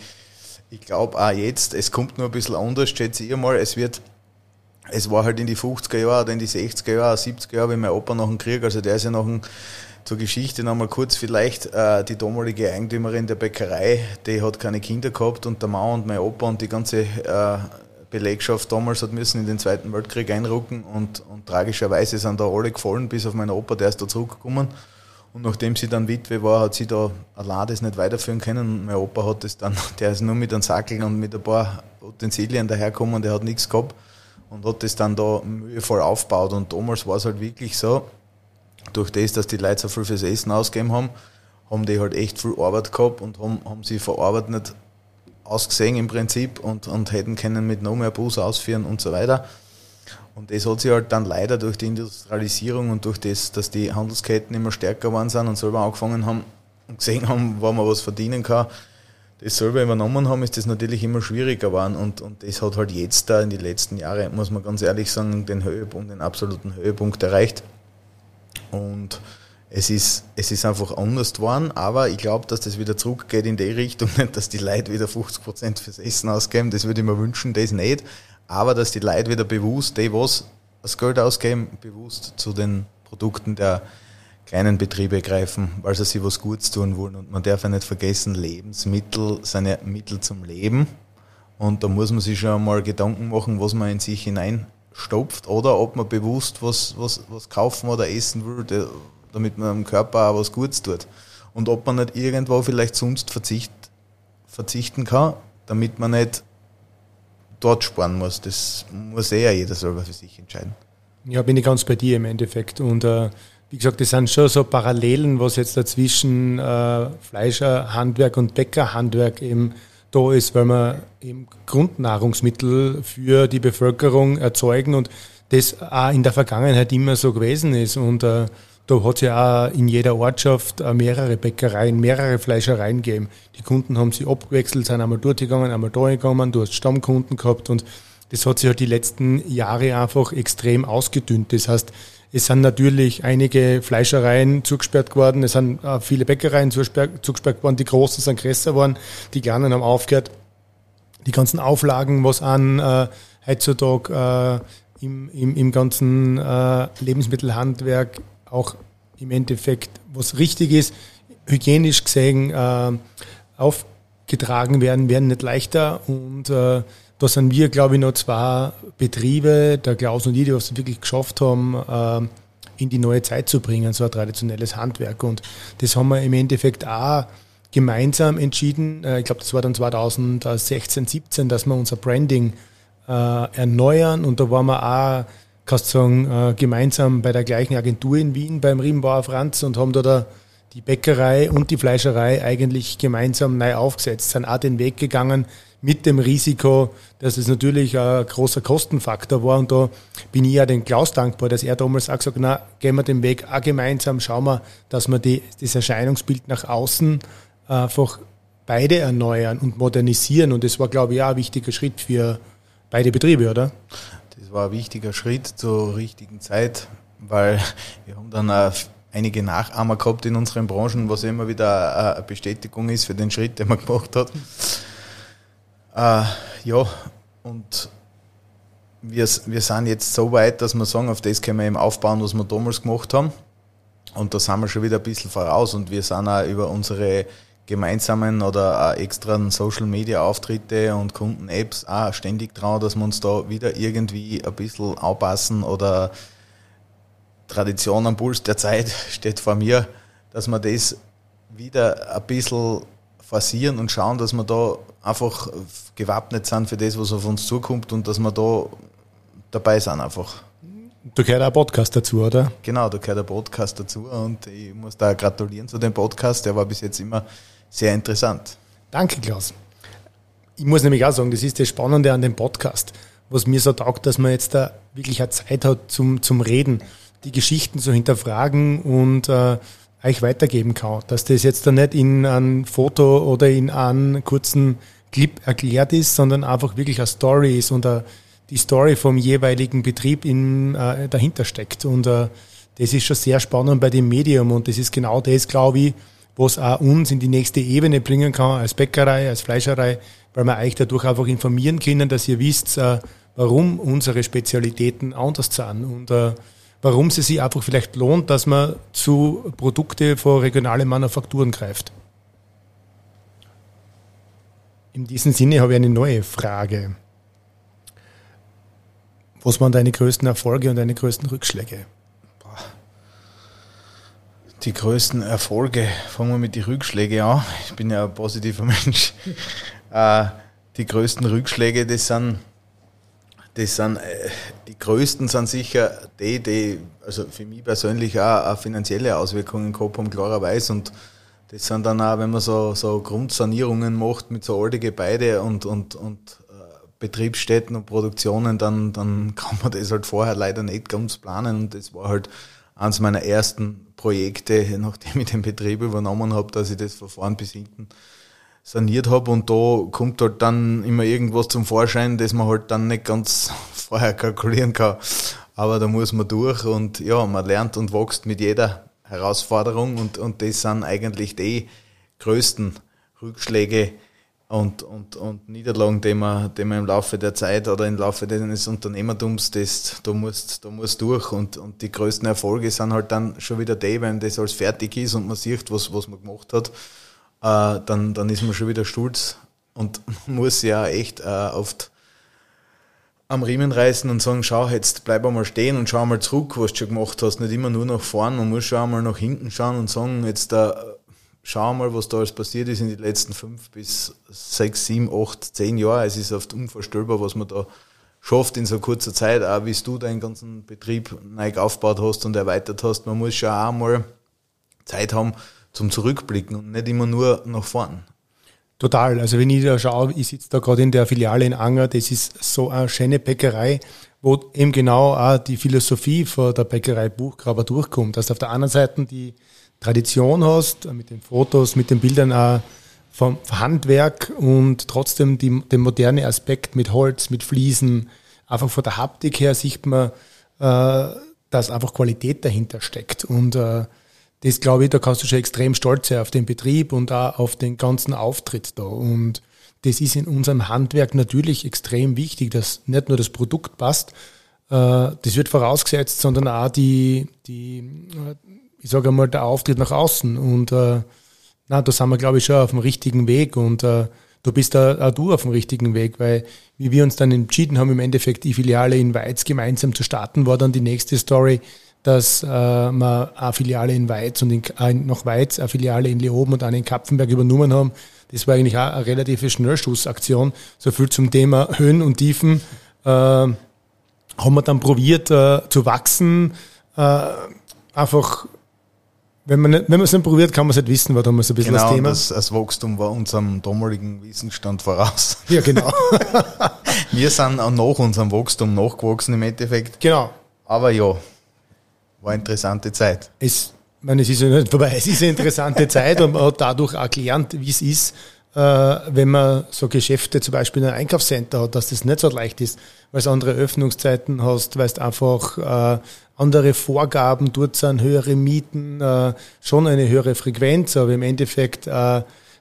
Speaker 2: ich glaube auch jetzt, es kommt nur ein bisschen anders, schätze ich mal. Es wird es war halt in die 50er Jahre oder in die 60er Jahre, 70er Jahre, wie mein Opa nach dem Krieg, also der ist ja nach dem, zur Geschichte nochmal kurz vielleicht, äh, die damalige Eigentümerin der Bäckerei, die hat keine Kinder gehabt und der Mann und mein Opa und die ganze äh, Belegschaft damals hat müssen in den Zweiten Weltkrieg einrücken und, und tragischerweise sind da alle gefallen, bis auf meinen Opa, der ist da zurückgekommen. Und nachdem sie dann Witwe war, hat sie da allein das nicht weiterführen können. Und mein Opa hat das dann, der ist nur mit einem Sackeln und mit ein paar Utensilien dahergekommen, der hat nichts gehabt und hat das dann da mühevoll aufgebaut. Und damals war es halt wirklich so, durch das, dass die Leute so viel fürs Essen ausgegeben haben, haben die halt echt viel Arbeit gehabt und haben, haben sie verarbeitet ausgesehen im Prinzip und, und hätten können mit noch mehr Bus ausführen und so weiter. Und das hat sich halt dann leider durch die Industrialisierung und durch das, dass die Handelsketten immer stärker geworden sind und selber angefangen haben und gesehen haben, wo man was verdienen kann, das selber übernommen haben, ist das natürlich immer schwieriger geworden und, und das hat halt jetzt da in den letzten Jahren, muss man ganz ehrlich sagen, den Höhepunkt, den absoluten Höhepunkt erreicht. Und es ist, es ist einfach anders geworden, aber ich glaube, dass das wieder zurückgeht in die Richtung, nicht, dass die Leute wieder 50 Prozent fürs Essen ausgeben, das würde ich mir wünschen, das nicht, aber dass die Leute wieder bewusst, die was das Geld ausgeben, bewusst zu den Produkten der kleinen Betriebe greifen, weil sie sich was Gutes tun wollen. Und man darf ja nicht vergessen, Lebensmittel sind ja Mittel zum Leben. Und da muss man sich schon mal Gedanken machen, was man in sich hineinstopft oder ob man bewusst was, was, was kaufen oder essen will, damit man dem Körper auch was Gutes tut. und ob man nicht irgendwo vielleicht sonst verzicht, verzichten kann, damit man nicht dort sparen muss. Das muss eher jeder selber für sich entscheiden.
Speaker 1: Ja, bin ich ganz bei dir im Endeffekt. Und äh, wie gesagt, das sind schon so Parallelen, was jetzt dazwischen äh, Fleischerhandwerk und Bäckerhandwerk eben da ist, weil wir eben Grundnahrungsmittel für die Bevölkerung erzeugen und das auch in der Vergangenheit immer so gewesen ist. Und äh, da hat es ja auch in jeder Ortschaft äh, mehrere Bäckereien, mehrere Fleischereien gegeben. Die Kunden haben sich abgewechselt, sind einmal dort gegangen, einmal da gegangen, du hast Stammkunden gehabt und das hat sich halt die letzten Jahre einfach extrem ausgedünnt. Das heißt, es sind natürlich einige Fleischereien zugesperrt worden, es sind äh, viele Bäckereien zugesperrt worden, die großen sind größer geworden, die kleinen haben aufgehört. Die ganzen Auflagen, was an äh, heutzutage äh, im, im, im ganzen äh, Lebensmittelhandwerk auch im Endeffekt, was richtig ist, hygienisch gesehen äh, aufgetragen werden, werden nicht leichter. Und äh, da sind wir, glaube ich, noch zwei Betriebe, der Klaus und ich, die es wirklich geschafft haben, äh, in die neue Zeit zu bringen, so ein traditionelles Handwerk. Und das haben wir im Endeffekt auch gemeinsam entschieden. Äh, ich glaube, das war dann 2016, 17, dass wir unser Branding äh, erneuern. Und da waren wir auch, kannst du sagen, gemeinsam bei der gleichen Agentur in Wien, beim Riemenbauer Franz und haben da, da die Bäckerei und die Fleischerei eigentlich gemeinsam neu aufgesetzt, sind auch den Weg gegangen, mit dem Risiko, dass es natürlich ein großer Kostenfaktor war. Und da bin ich ja den Klaus dankbar, dass er damals auch gesagt hat, na, gehen wir den Weg auch gemeinsam, schauen wir, dass wir die, das Erscheinungsbild nach außen einfach beide erneuern und modernisieren. Und das war, glaube ich, auch ein wichtiger Schritt für beide Betriebe, oder?
Speaker 2: Das war ein wichtiger Schritt zur richtigen Zeit, weil wir haben dann auch einige Nachahmer gehabt in unseren Branchen, was immer wieder eine Bestätigung ist für den Schritt, den man gemacht hat. Äh, ja, und wir, wir sind jetzt so weit, dass wir sagen, auf das können wir eben aufbauen, was wir damals gemacht haben. Und da sind wir schon wieder ein bisschen voraus und wir sind auch über unsere gemeinsamen oder auch extra Social Media Auftritte und Kunden-Apps auch ständig dran, dass wir uns da wieder irgendwie ein bisschen anpassen oder Tradition am Puls der Zeit steht vor mir, dass wir das wieder ein bisschen forcieren und schauen, dass wir da einfach gewappnet sind für das, was auf uns zukommt und dass wir da dabei sind einfach.
Speaker 1: Da gehört auch ein Podcast dazu, oder?
Speaker 2: Genau, da gehört ein Podcast dazu und ich muss da gratulieren zu dem Podcast, der war bis jetzt immer sehr interessant.
Speaker 1: Danke, Klaus. Ich muss nämlich auch sagen, das ist das Spannende an dem Podcast, was mir so taugt, dass man jetzt da wirklich eine Zeit hat zum, zum Reden, die Geschichten zu hinterfragen und äh, euch weitergeben kann. Dass das jetzt da nicht in ein Foto oder in einen kurzen Clip erklärt ist, sondern einfach wirklich eine Story ist und uh, die Story vom jeweiligen Betrieb in, uh, dahinter steckt. Und uh, das ist schon sehr spannend bei dem Medium und das ist genau das, glaube ich, was auch uns in die nächste Ebene bringen kann, als Bäckerei, als Fleischerei, weil wir euch dadurch einfach informieren können, dass ihr wisst, warum unsere Spezialitäten anders sind. Und warum es sich einfach vielleicht lohnt, dass man zu Produkte von regionalen Manufakturen greift. In diesem Sinne habe ich eine neue Frage. Was waren deine größten Erfolge und deine größten Rückschläge?
Speaker 2: Die größten Erfolge, fangen wir mit den Rückschlägen an. Ich bin ja ein positiver Mensch. Äh, die größten Rückschläge, das sind das sind, äh, die größten sind sicher die, die, also für mich persönlich auch, auch finanzielle Auswirkungen gehabt haben, klarerweise. Und das sind dann auch, wenn man so, so Grundsanierungen macht mit so alten Gebäude und, und, und äh, Betriebsstätten und Produktionen, dann, dann kann man das halt vorher leider nicht ganz planen. Und das war halt eines meiner ersten Projekte, nachdem ich den Betrieb übernommen habe, dass ich das von vorn bis hinten saniert habe und da kommt halt dann immer irgendwas zum Vorschein, das man halt dann nicht ganz vorher kalkulieren kann. Aber da muss man durch und ja, man lernt und wächst mit jeder Herausforderung und, und das sind eigentlich die größten Rückschläge und, und, und Niederlagen, die man, die man im Laufe der Zeit oder im Laufe des Unternehmertums, das, da musst, da musst durch und, und die größten Erfolge sind halt dann schon wieder die, wenn das alles fertig ist und man sieht, was, was man gemacht hat äh, dann, dann ist man schon wieder stolz und muss ja echt äh, oft am Riemen reißen und sagen, schau, jetzt bleib einmal stehen und schau mal zurück, was du schon gemacht hast. Nicht immer nur nach vorn, man muss schon einmal nach hinten schauen und sagen, jetzt äh, schau mal, was da alles passiert ist in den letzten fünf bis sechs, sieben, acht, zehn Jahren. Es ist oft unvorstellbar, was man da schafft in so kurzer Zeit, auch wie du deinen ganzen Betrieb neu aufgebaut hast und erweitert hast. Man muss schon auch mal Zeit haben zum Zurückblicken und nicht immer nur nach vorn.
Speaker 1: Total. Also wenn ich da schaue, ich sitze da gerade in der Filiale in Anger, das ist so eine schöne Bäckerei, wo eben genau auch die Philosophie von der Bäckerei Buchgraber durchkommt. Dass du auf der anderen Seite die Tradition hast, mit den Fotos, mit den Bildern auch vom Handwerk und trotzdem die, den modernen Aspekt mit Holz, mit Fliesen. Einfach von der Haptik her sieht man, äh, dass einfach Qualität dahinter steckt. Und äh, das glaube ich, da kannst du schon extrem stolz sein auf den Betrieb und auch auf den ganzen Auftritt da. Und das ist in unserem Handwerk natürlich extrem wichtig, dass nicht nur das Produkt passt, äh, das wird vorausgesetzt, sondern auch die, die äh, ich sage einmal, der Auftritt nach außen. Und äh, na, da sind wir, glaube ich, schon auf dem richtigen Weg. Und äh, du bist da auch du auf dem richtigen Weg, weil wie wir uns dann entschieden haben, im Endeffekt die Filiale in Weiz gemeinsam zu starten, war dann die nächste Story, dass äh, wir eine Filiale in Weiz und in, äh, noch Weiz, eine Filiale in Leoben und eine in Kapfenberg übernommen haben. Das war eigentlich auch eine relative Schnellschussaktion. So viel zum Thema Höhen und Tiefen. Äh, haben wir dann probiert äh, zu wachsen, äh, einfach wenn man, wenn man es nicht probiert, kann man es nicht wissen, war damals ein bisschen
Speaker 2: genau,
Speaker 1: das Thema.
Speaker 2: Das, das Wachstum war unserem damaligen Wissensstand voraus.
Speaker 1: Ja, genau.
Speaker 2: wir sind auch nach unserem Wachstum nachgewachsen im Endeffekt.
Speaker 1: Genau.
Speaker 2: Aber ja, war eine interessante Zeit.
Speaker 1: Es, meine, es ist ja nicht vorbei, es ist eine interessante Zeit und man hat dadurch auch gelernt, wie es ist, äh, wenn man so Geschäfte zum Beispiel in einem Einkaufscenter hat, dass das nicht so leicht ist, weil es andere Öffnungszeiten hast, weil es einfach äh, andere Vorgaben dort sind, höhere Mieten, äh, schon eine höhere Frequenz, aber im Endeffekt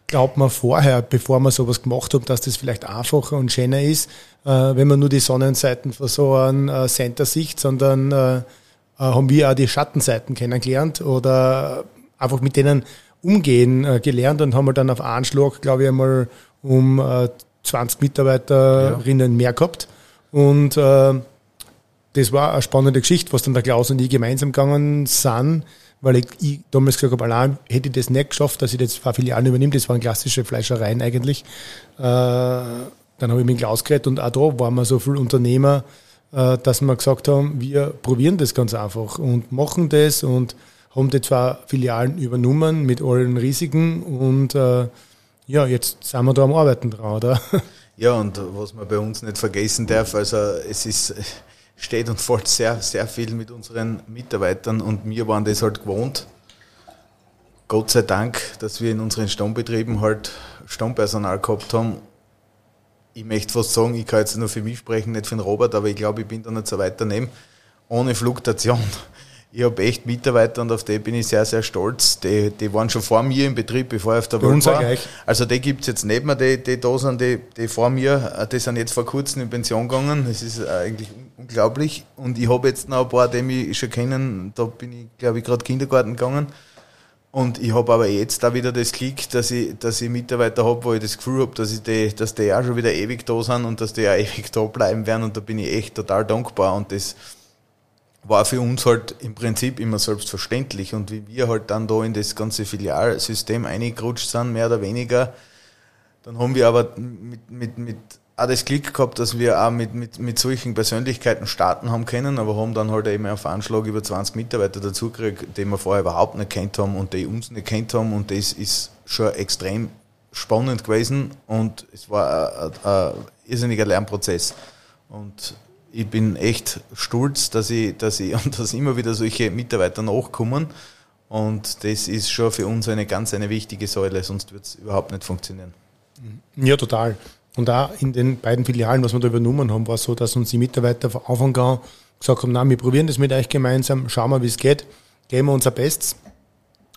Speaker 1: glaubt man vorher, bevor man sowas gemacht hat, dass das vielleicht einfacher und schöner ist, wenn man nur die Sonnenseiten von so einem Center sieht, sondern haben wir auch die Schattenseiten kennengelernt oder einfach mit denen umgehen äh, gelernt und haben wir dann auf Anschlag, glaube ich, einmal um äh, 20 Mitarbeiterinnen ja. mehr gehabt. Und äh, das war eine spannende Geschichte, was dann der Klaus und ich gemeinsam gegangen sind, weil ich, ich damals gesagt habe, allein hätte ich das nicht geschafft, dass ich das zwei Filialen übernehme. Das waren klassische Fleischereien eigentlich. Äh, dann habe ich mit Klaus geredet und auch da waren wir so viele Unternehmer, äh, dass wir gesagt haben, wir probieren das ganz einfach und machen das und haben die zwei Filialen übernommen mit allen Risiken und äh, ja, jetzt sind wir da am Arbeiten dran, oder?
Speaker 2: Ja, und was man bei uns nicht vergessen darf, also es ist steht und fällt sehr, sehr viel mit unseren Mitarbeitern und wir waren das halt gewohnt. Gott sei Dank, dass wir in unseren Stammbetrieben halt Stammpersonal gehabt haben. Ich möchte fast sagen, ich kann jetzt nur für mich sprechen, nicht für den Robert, aber ich glaube, ich bin da nicht so weit daneben. Ohne Fluktuation ich habe echt Mitarbeiter und auf die bin ich sehr, sehr stolz. Die, die waren schon vor mir im Betrieb, bevor ich auf der Welt war. Gleich. Also die gibt es jetzt nicht mehr, die, die da sind, die, die vor mir, die sind jetzt vor kurzem in Pension gegangen. Das ist eigentlich unglaublich. Und ich habe jetzt noch ein paar, die mich schon kennen. Da bin ich, glaube ich, gerade Kindergarten gegangen. Und ich habe aber jetzt da wieder das Glück, dass ich, dass ich Mitarbeiter habe, wo ich das Gefühl habe, dass, ich die, dass die auch schon wieder ewig da sind und dass die auch ewig da bleiben werden. Und da bin ich echt total dankbar. Und das war für uns halt im Prinzip immer selbstverständlich. Und wie wir halt dann da in das ganze Filialsystem eingerutscht sind, mehr oder weniger, dann haben wir aber mit, mit, mit auch das Glück gehabt, dass wir auch mit, mit, mit solchen Persönlichkeiten starten haben können, aber haben dann halt eben auf Anschlag über 20 Mitarbeiter dazugekriegt, die wir vorher überhaupt nicht kennt haben und die uns nicht kennt haben und das ist schon extrem spannend gewesen und es war ein, ein, irrsinniger Lernprozess. Und ich bin echt stolz, dass ich, dass ich und dass immer wieder solche Mitarbeiter nachkommen. Und das ist schon für uns eine ganz eine wichtige Säule, sonst wird es überhaupt nicht funktionieren.
Speaker 1: Ja, total. Und auch in den beiden Filialen, was wir da übernommen haben, war es so, dass uns die Mitarbeiter von Anfang an gesagt haben, na, wir probieren das mit euch gemeinsam, schauen wir, wie es geht, geben wir unser Bestes.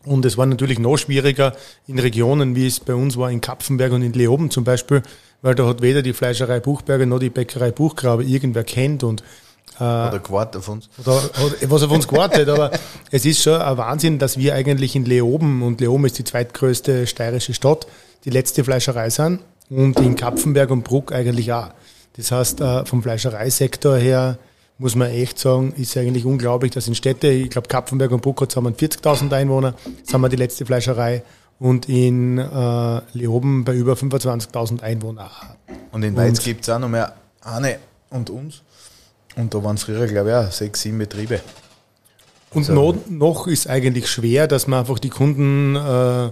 Speaker 1: Und es war natürlich noch schwieriger in Regionen, wie es bei uns war, in Kapfenberg und in Leoben zum Beispiel, weil da hat weder die Fleischerei Buchberger noch die Bäckerei Buchgrabe irgendwer kennt und
Speaker 2: äh, oder gewartet auf uns.
Speaker 1: Oder, oder was auf uns gewartet, aber es ist schon ein Wahnsinn, dass wir eigentlich in Leoben, und Leoben ist die zweitgrößte steirische Stadt, die letzte Fleischerei sind und in Kapfenberg und Bruck eigentlich auch. Das heißt, äh, vom Fleischereisektor her muss man echt sagen, ist eigentlich unglaublich, dass in Städte, ich glaube Kapfenberg und Bruck hat 40.000 Einwohner, sind wir die letzte Fleischerei und in äh, Leoben bei über 25.000 Einwohnern.
Speaker 2: Und in Weiz gibt es auch noch mehr eine und uns. Und da waren früher, glaube ich, auch sechs, sieben Betriebe.
Speaker 1: Und also, noch, noch ist eigentlich schwer, dass man einfach die Kunden äh,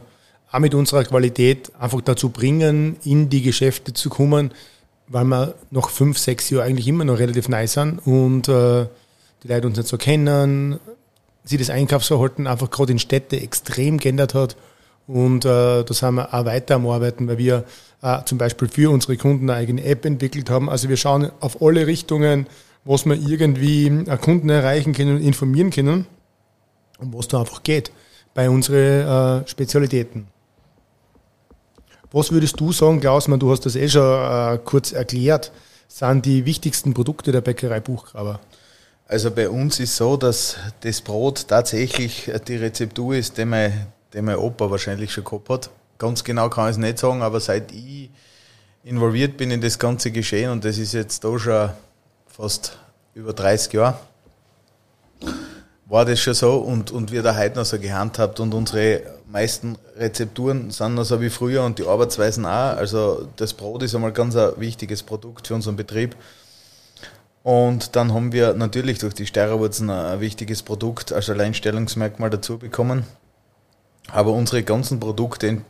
Speaker 1: auch mit unserer Qualität einfach dazu bringen, in die Geschäfte zu kommen, weil wir noch fünf, sechs Jahre eigentlich immer noch relativ nice sind und äh, die Leute uns nicht so kennen, sie das Einkaufsverhalten einfach gerade in Städte extrem geändert hat und äh, da sind wir auch weiter am Arbeiten, weil wir äh, zum Beispiel für unsere Kunden eine eigene App entwickelt haben. Also wir schauen auf alle Richtungen, was wir irgendwie äh, Kunden erreichen können und informieren können und was da einfach geht bei unseren äh, Spezialitäten. Was würdest du sagen, Klaus, du hast das eh schon äh, kurz erklärt, sind die wichtigsten Produkte der Bäckerei Buchgraber?
Speaker 2: Also bei uns ist so, dass das Brot tatsächlich die Rezeptur ist, die mein, die mein Opa wahrscheinlich schon gehabt hat. Ganz genau kann ich es nicht sagen, aber seit ich involviert bin in das ganze Geschehen, und das ist jetzt da schon fast über 30 Jahre, war das schon so und, und wir da heute noch so gehandhabt und unsere meisten Rezepturen sind noch so wie früher und die Arbeitsweisen auch. Also das Brot ist einmal ganz ein wichtiges Produkt für unseren Betrieb. Und dann haben wir natürlich durch die Steirerwurzen ein wichtiges Produkt als Alleinstellungsmerkmal dazu bekommen. Aber unsere ganzen Produkte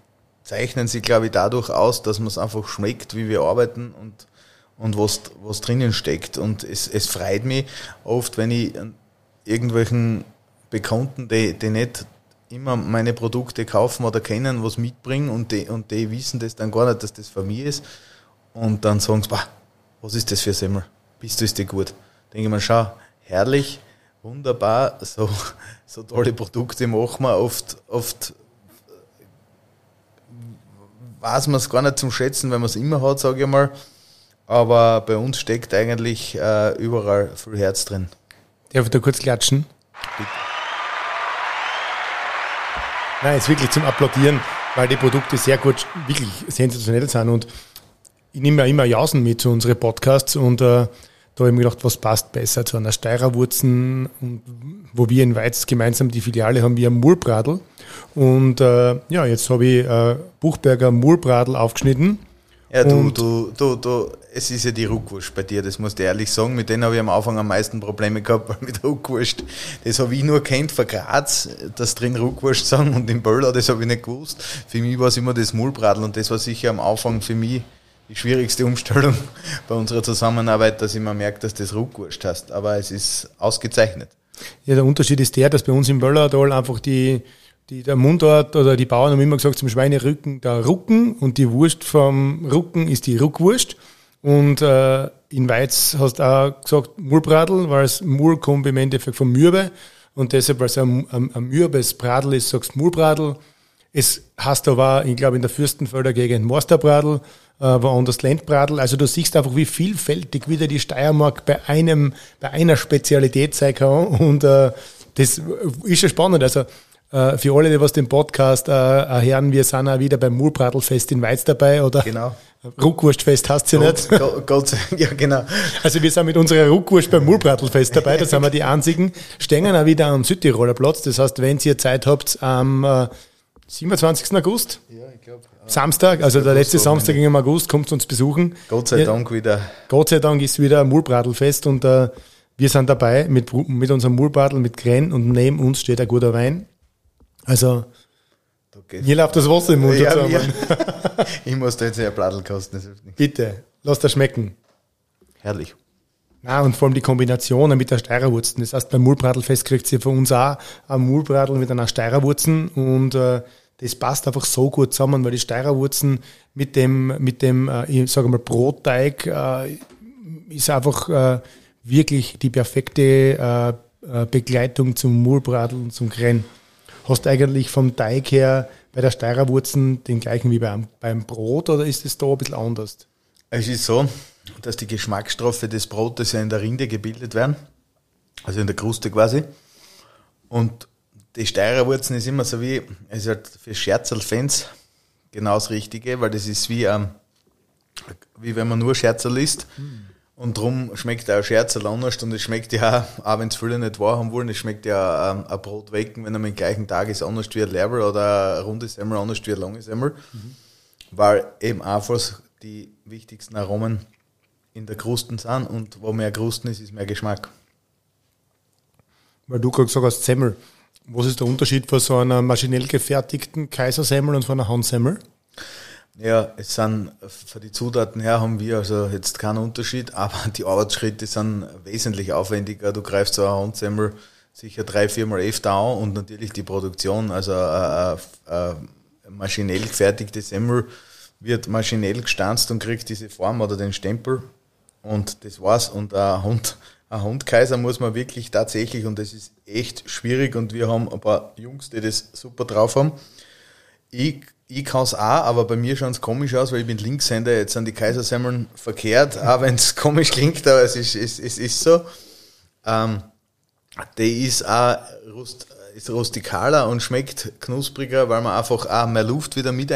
Speaker 2: zeichnen sich, glaube ich, dadurch aus, dass man es einfach schmeckt, wie wir arbeiten und, und was, was drinnen steckt. Und es, es freut mich oft, wenn ich irgendwelchen Bekannten, die, die nicht immer meine Produkte kaufen oder kennen, was mitbringen und die, und die wissen das dann gar nicht, dass das von mir ist. Und dann sagen sie, was ist das für Semmel? Bist du ist dir gut? Denke ich mir, schau, herrlich, wunderbar, so, so tolle Produkte machen wir oft, oft weiß man es gar nicht zum Schätzen, wenn man es immer hat, sage ich mal. Aber bei uns steckt eigentlich äh, überall viel Herz drin.
Speaker 1: Darf ich da kurz klatschen? Bitte. Nein, jetzt wirklich zum Applaudieren, weil die Produkte sehr gut, wirklich sensationell sind. Und ich nehme ja immer Jausen mit zu unseren Podcasts und äh, da habe ich mir gedacht, was passt besser zu einer Steirerwurzen, wo wir in Weiz gemeinsam die Filiale haben, wie ein Mulbradl. Und äh, ja, jetzt habe ich äh, Buchberger Mulbradl aufgeschnitten
Speaker 2: ja, du, du, du, du, es ist ja die Ruckwurst bei dir, das musst du ehrlich sagen. Mit denen habe ich am Anfang am meisten Probleme gehabt, mit Ruckwurst. Das habe ich nur kennt von Graz, dass drin Ruckwurst sagen und im Böller, das habe ich nicht gewusst. Für mich war es immer das Mulbradl und das war sicher am Anfang für mich die schwierigste Umstellung bei unserer Zusammenarbeit, dass ich mir merke, dass das Ruckwurst heißt. Aber es ist ausgezeichnet.
Speaker 1: Ja, der Unterschied ist der, dass bei uns im Böllertal einfach die, die, der Mundort oder die Bauern haben immer gesagt, zum Schweinerücken der Rucken und die Wurst vom Rucken ist die Ruckwurst. Und äh, in Weiz hast du auch gesagt Murbradl, weil es Mur kommt im Endeffekt vom Mürbe. Und deshalb, weil es ein, ein, ein Mürbes Bradl ist, sagst du Murbradl. Es hast aber, ich glaube, in der Fürstenfelder Gegend Morsterbradl, äh, woanders Lendbradl. Also du siehst einfach, wie vielfältig wieder die Steiermark bei einem, bei einer Spezialität sein kann. Und äh, das ist schon spannend. Also äh, für alle, die was den Podcast äh, hören, wir sind auch wieder beim Mulbradlfest in Weiz dabei, oder?
Speaker 2: Genau.
Speaker 1: Ruckwurstfest hast du nicht?
Speaker 2: Gott, ja, genau.
Speaker 1: Also wir sind mit unserer Ruckwurst beim Mulbradlfest dabei, da sind wir die einzigen. Stehen auch wieder am Südtiroler Platz. Das heißt, wenn ihr Zeit habt, am äh, 27. August? Ja, ich glaube. Samstag, also der letzte Samstag im August, kommt uns besuchen.
Speaker 2: Gott sei Dank wieder.
Speaker 1: Gott sei Dank ist wieder Mulbradlfest und äh, wir sind dabei mit, mit unserem Mulbradl, mit Gren und neben uns steht ein guter Wein. Also, mir läuft das Wasser im Mund ja, zusammen.
Speaker 2: ich muss da jetzt ein Bladel kosten.
Speaker 1: Bitte, lass das schmecken.
Speaker 2: Herrlich.
Speaker 1: Na, und vor allem die Kombination mit der Steirerwurzen. Das heißt, beim Mulbradelfest kriegt ihr von uns auch ein Mulbradel mit einer Steirerwurzen und äh, das passt einfach so gut zusammen, weil die Steirerwurzen mit dem, mit dem, äh, ich sage mal, Brotteig äh, ist einfach äh, wirklich die perfekte äh, äh Begleitung zum Mulbradel und zum Gren hast eigentlich vom Teig her bei der Steirerwurzen den gleichen wie beim, beim Brot oder ist es da ein bisschen anders?
Speaker 2: Es ist so, dass die Geschmacksstoffe des Brotes ja in der Rinde gebildet werden, also in der Kruste quasi. Und die Steirerwurzen ist immer so wie, es ist halt für Scherzerl-Fans genau das Richtige, weil das ist wie, ähm, wie wenn man nur Scherzerl isst. Mhm. Und darum schmeckt auch Scherzel anders und es schmeckt ja auch, wenn es viele nicht wahrhaben wollen, es schmeckt ja ähm, ein Brot wecken, wenn er am gleichen Tag ist, anders wie ein Leber oder ein rundes Semmel, anders wie ein langes Semmel. Mhm. Weil eben einfach die wichtigsten Aromen in der Krusten sind und wo mehr Krusten ist, ist mehr Geschmack.
Speaker 1: Weil du gerade gesagt hast, Semmel. Was ist der Unterschied von so einer maschinell gefertigten Kaisersemmel und von einer Handsemmel?
Speaker 2: Ja, es sind von den Zutaten her haben wir also jetzt keinen Unterschied, aber die Arbeitsschritte sind wesentlich aufwendiger. Du greifst so eine Handsemmel sicher drei, viermal öfter an und natürlich die Produktion, also eine, eine, eine maschinell gefertigte Semmel wird maschinell gestanzt und kriegt diese Form oder den Stempel und das war's. Und ein Hund, ein Hundkaiser muss man wirklich tatsächlich, und das ist echt schwierig, und wir haben ein paar Jungs, die das super drauf haben. Ich, ich kann es auch, aber bei mir schaut es komisch aus, weil ich bin Linkshänder, jetzt sind die Kaisersemmeln verkehrt, auch wenn es komisch klingt, aber es ist, es, es ist so. Ähm, die ist auch rust, ist rustikaler und schmeckt knuspriger, weil man einfach auch mehr Luft wieder mit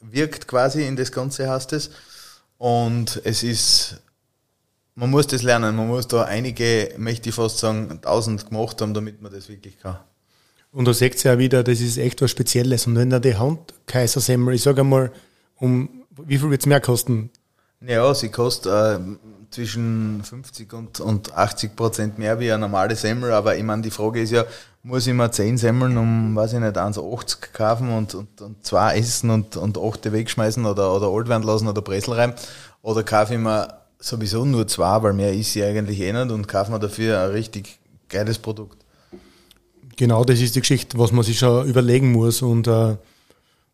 Speaker 2: wirkt quasi in das Ganze heißt es. Und es ist man muss das lernen. Man muss da einige, möchte ich fast sagen, tausend gemacht haben, damit man das wirklich kann.
Speaker 1: Und da seht ihr ja wieder, das ist echt was Spezielles. Und wenn da die Handkaisersemmel, ich sage einmal, um wie viel wird es mehr kosten?
Speaker 2: Ja, sie kostet äh, zwischen 50 und, und 80 Prozent mehr wie eine normale Semmel. Aber ich meine, die Frage ist ja, muss ich mir 10 Semmeln um, weiß ich nicht, 1,80 kaufen und, und, und zwei essen und, und 8 wegschmeißen oder, oder alt werden lassen oder Bressel rein? Oder kaufe ich mir sowieso nur zwei, weil mehr ist sie eigentlich eh nicht und kaufen wir dafür ein richtig geiles Produkt.
Speaker 1: Genau, das ist die Geschichte, was man sich schon überlegen muss. Und äh,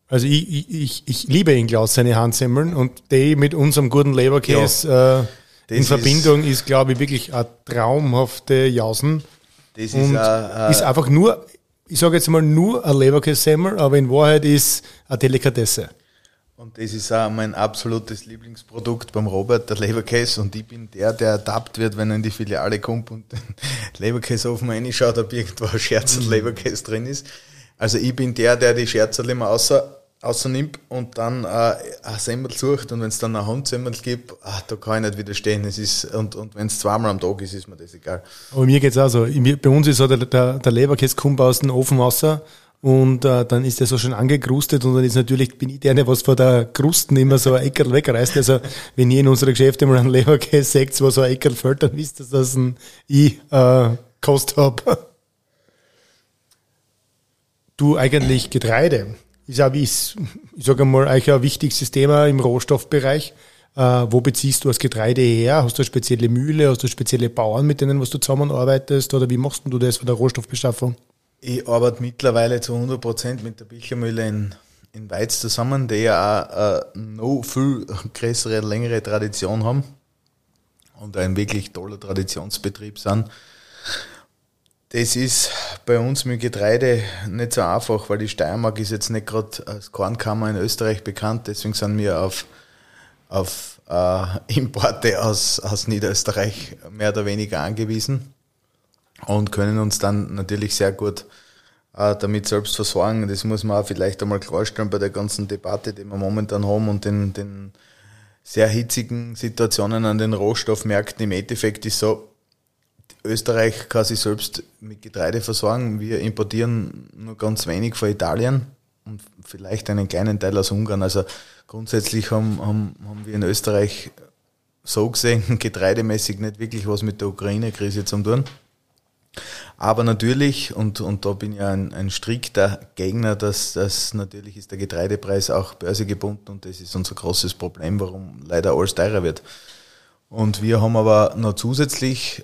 Speaker 1: also ich, ich, ich liebe in Klaus seine Handsemmeln und die mit unserem guten Leberkäse ja, äh, in Verbindung ist, ist glaube ich, wirklich eine traumhafte Jausen. Das ist, und a, a ist einfach nur, ich sage jetzt mal nur ein Leberkäse-Semmel, aber in Wahrheit ist eine Delikatesse.
Speaker 2: Und das ist auch mein absolutes Lieblingsprodukt beim Robert, der Leberkäse. Und ich bin der, der ertappt wird, wenn er in die Filiale kommt und den Leberkäse offen reinschaut, ob irgendwo ein Scherz und mhm. Leberkäse drin ist. Also ich bin der, der die Scherzel immer außer, außer nimmt und dann äh, ein Semmel sucht. Und wenn es dann ein Handsemmel gibt, ach, da kann ich nicht widerstehen. Es ist, und und wenn es zweimal am Tag ist, ist mir das egal.
Speaker 1: Aber mir geht's auch so. Bei uns ist so der, der, der Leberkäse kommt aus dem Ofen Wasser und äh, dann ist der so schon angekrustet und dann ist natürlich, bin ich der, der was vor der Krusten immer so ein Eckerl wegreißt. Also wenn ihr in unsere Geschäfte mal einen Leberkäse seht, wo so ein Eckerl fällt, dann wisst ihr, dass ein ich äh, kost hab. Du eigentlich Getreide. Ist wie ich, ich sage mal, eigentlich ein wichtigstes Thema im Rohstoffbereich. Äh, wo beziehst du das Getreide her? Hast du eine spezielle Mühle? Hast du spezielle Bauern, mit denen was du zusammenarbeitest? Oder wie machst du das von der Rohstoffbeschaffung?
Speaker 2: Ich arbeite mittlerweile zu 100% mit der Bichermühle in, in Weiz zusammen, die ja auch eine noch viel größere, längere Tradition haben und ein wirklich toller Traditionsbetrieb sind. Das ist bei uns mit Getreide nicht so einfach, weil die Steiermark ist jetzt nicht gerade als Kornkammer in Österreich bekannt, deswegen sind wir auf, auf äh, Importe aus, aus Niederösterreich mehr oder weniger angewiesen und können uns dann natürlich sehr gut äh, damit selbst versorgen. Das muss man auch vielleicht einmal klarstellen bei der ganzen Debatte, die wir momentan haben und den, den sehr hitzigen Situationen an den Rohstoffmärkten. Im Endeffekt ist so, Österreich kann sich selbst mit Getreide versorgen. Wir importieren nur ganz wenig von Italien und vielleicht einen kleinen Teil aus Ungarn. Also grundsätzlich haben, haben, haben wir in Österreich so gesehen getreidemäßig nicht wirklich was mit der Ukraine-Krise zu tun. Aber natürlich, und, und da bin ich ein, ein strikter Gegner, dass das natürlich ist der Getreidepreis auch börsegebunden und das ist unser großes Problem, warum leider alles teurer wird. Und wir haben aber noch zusätzlich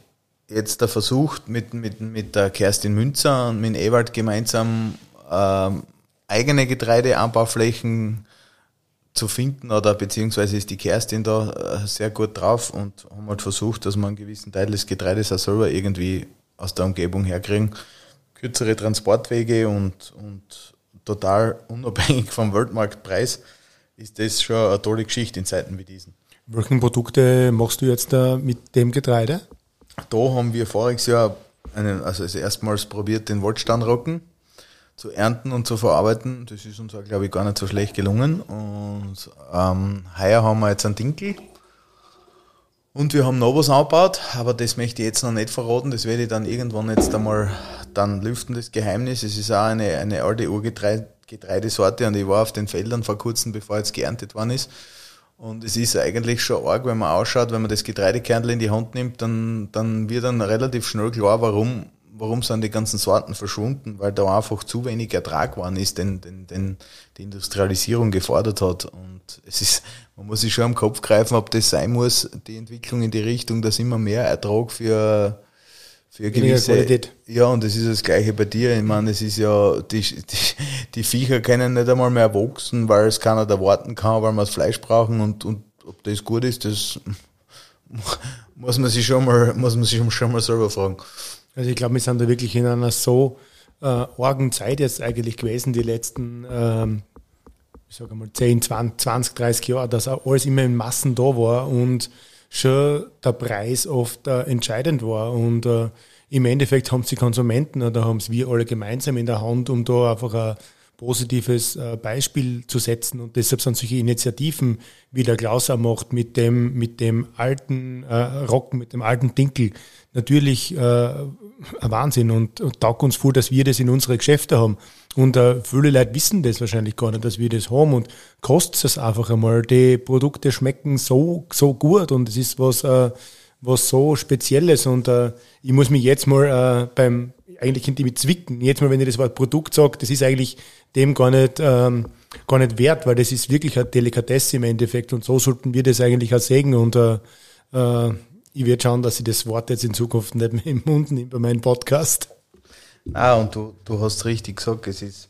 Speaker 2: jetzt da versucht, mit, mit, mit der Kerstin Münzer und mit Ewald gemeinsam ähm, eigene Getreideanbauflächen zu finden oder beziehungsweise ist die Kerstin da äh, sehr gut drauf und haben halt versucht, dass man einen gewissen Teil des Getreides auch selber irgendwie aus der Umgebung herkriegen. Kürzere Transportwege und, und total unabhängig vom Weltmarktpreis ist das schon eine tolle Geschichte in Zeiten wie diesen.
Speaker 1: Welche Produkte machst du jetzt da mit dem Getreide?
Speaker 2: Da haben wir voriges Jahr einen, also erstmals probiert, den Waldsteinrocken zu ernten und zu verarbeiten. Das ist uns auch, glaube ich, gar nicht so schlecht gelungen. Und ähm, heuer haben wir jetzt einen Dinkel Und wir haben noch was angebaut, aber das möchte ich jetzt noch nicht verraten. Das werde ich dann irgendwann jetzt einmal dann lüften, das Geheimnis. Es ist auch eine, eine alte Urgetreidesorte und ich war auf den Feldern vor kurzem, bevor jetzt geerntet worden ist. Und es ist eigentlich schon arg, wenn man ausschaut, wenn man das Getreidekernel in die Hand nimmt, dann, dann wird dann relativ schnell klar, warum, warum sind die ganzen Sorten verschwunden, weil da einfach zu wenig Ertrag geworden ist, den, den, den die Industrialisierung gefordert hat. Und es ist, man muss sich schon am Kopf greifen, ob das sein muss, die Entwicklung in die Richtung, dass immer mehr Ertrag für, für gewisse. Qualität. Ja, und das ist das Gleiche bei dir. Ich meine, es ist ja, die, die, die Viecher können nicht einmal mehr wachsen, weil es keiner erwarten kann, weil wir das Fleisch brauchen und, und ob das gut ist, das muss man sich schon mal, muss man sich schon mal selber fragen.
Speaker 1: Also ich glaube, wir sind da wirklich in einer so äh, argen Zeit jetzt eigentlich gewesen, die letzten ähm, ich sage mal, 10, 20, 20, 30 Jahre, dass auch alles immer in Massen da war und schon der Preis oft äh, entscheidend war. Und äh, im Endeffekt haben es die Konsumenten oder haben es wir alle gemeinsam in der Hand, um da einfach ein positives äh, Beispiel zu setzen. Und deshalb sind solche Initiativen, wie der Klaus auch macht, mit dem, mit dem alten äh, Rocken, mit dem alten Dinkel, natürlich äh, ein Wahnsinn und, und taugt uns vor, dass wir das in unsere Geschäfte haben. Und viele Leute wissen das wahrscheinlich gar nicht, dass wir das haben und kostet es einfach einmal. Die Produkte schmecken so, so gut und es ist was, was so Spezielles und ich muss mich jetzt mal beim, eigentlich in die zwicken. Jetzt mal, wenn ich das Wort Produkt sage, das ist eigentlich dem gar nicht, ähm, gar nicht wert, weil das ist wirklich eine Delikatesse im Endeffekt und so sollten wir das eigentlich auch sehen und äh, äh, ich werde schauen, dass ich das Wort jetzt in Zukunft nicht mehr im Mund nehme bei meinem Podcast.
Speaker 2: Ah, und du, du hast richtig gesagt, es ist,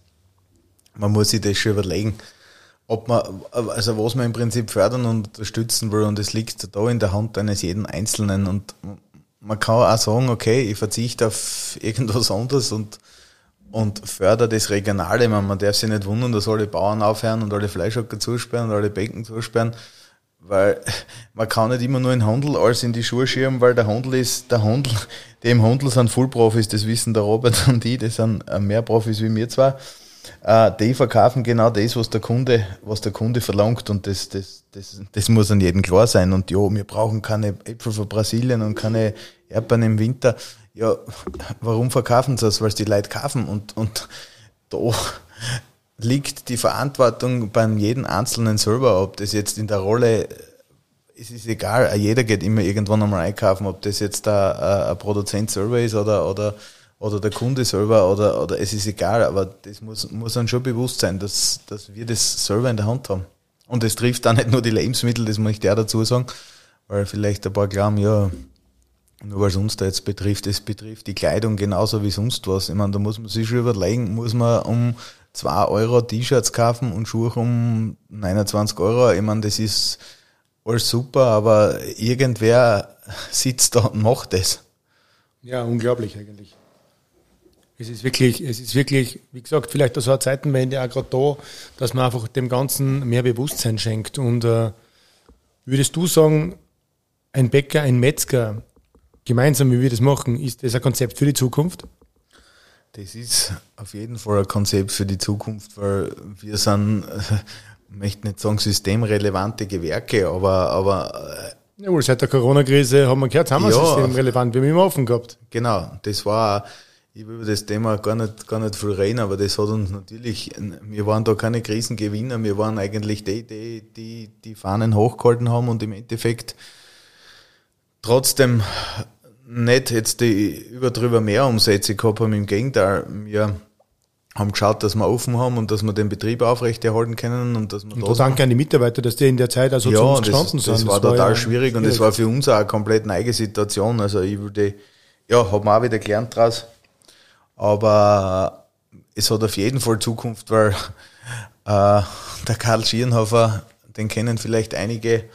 Speaker 2: man muss sich das schon überlegen, ob man, also was man im Prinzip fördern und unterstützen will und es liegt da in der Hand eines jeden Einzelnen und man kann auch sagen, okay, ich verzichte auf irgendwas anderes und, und fördere das Regionale. Man, man darf sich nicht wundern, dass alle Bauern aufhören und alle Fleischhocker zusperren und alle Becken zusperren weil man kann nicht immer nur in Handel alles in die Schuhe schieben, weil der Handel ist, der Handel, die im Handel sind Fullprofis, das wissen der Robert und die, das sind äh, mehr Profis wie mir zwar. Äh, die verkaufen genau das, was der Kunde, was der Kunde verlangt und das, das, das, das muss an jedem klar sein. Und ja, wir brauchen keine Äpfel von Brasilien und keine Erdbeeren im Winter. Ja, warum verkaufen sie das? Weil es die Leute kaufen und, und da liegt die Verantwortung beim jeden Einzelnen selber, ob das jetzt in der Rolle, es ist egal, jeder geht immer irgendwann einmal einkaufen, ob das jetzt der, ein Produzent selber ist oder, oder, oder der Kunde selber oder, oder es ist egal, aber das muss, muss dann schon bewusst sein, dass, dass wir das selber in der Hand haben. Und es trifft dann nicht nur die Lebensmittel, das muss ich dir dazu sagen, weil vielleicht ein paar glauben, ja, nur weil es uns da jetzt betrifft, es betrifft die Kleidung genauso wie sonst was. Ich meine, da muss man sich schon überlegen, muss man um 2 Euro T-Shirts kaufen und Schuhe um 29 Euro. Ich meine, das ist alles super, aber irgendwer sitzt da und macht das.
Speaker 1: Ja, unglaublich eigentlich. Es ist wirklich, es ist wirklich, wie gesagt, vielleicht so eine Zeitenwende auch gerade da, dass man einfach dem Ganzen mehr Bewusstsein schenkt. Und äh, würdest du sagen, ein Bäcker, ein Metzger, gemeinsam, wie wir das machen, ist das ein Konzept für die Zukunft?
Speaker 2: Das ist auf jeden Fall ein Konzept für die Zukunft, weil wir sind, ich möchte nicht sagen systemrelevante Gewerke, aber, aber
Speaker 1: ja, wohl seit der Corona-Krise haben wir gehört, haben wir ja, systemrelevant, wir haben immer offen gehabt.
Speaker 2: Genau, das war, ich will über das Thema gar nicht, gar nicht viel reden, aber das hat uns natürlich, wir waren da keine Krisengewinner, wir waren eigentlich die, die, die die Fahnen hochgehalten haben und im Endeffekt trotzdem nicht jetzt die überdrüber mehr Umsätze gehabt haben, im Gegenteil, wir haben geschaut, dass wir offen haben und dass wir den Betrieb aufrechterhalten können und dass wir
Speaker 1: und da danke an die Mitarbeiter, dass die in der Zeit also
Speaker 2: ja, zu uns gestanden das, sind. Das, war total ja schwierig und es war für uns auch eine komplett neue Situation. Also ich würde, ja, haben wir auch wieder gelernt draus. Aber es hat auf jeden Fall Zukunft, weil äh, der Karl Schierenhofer, den kennen vielleicht einige,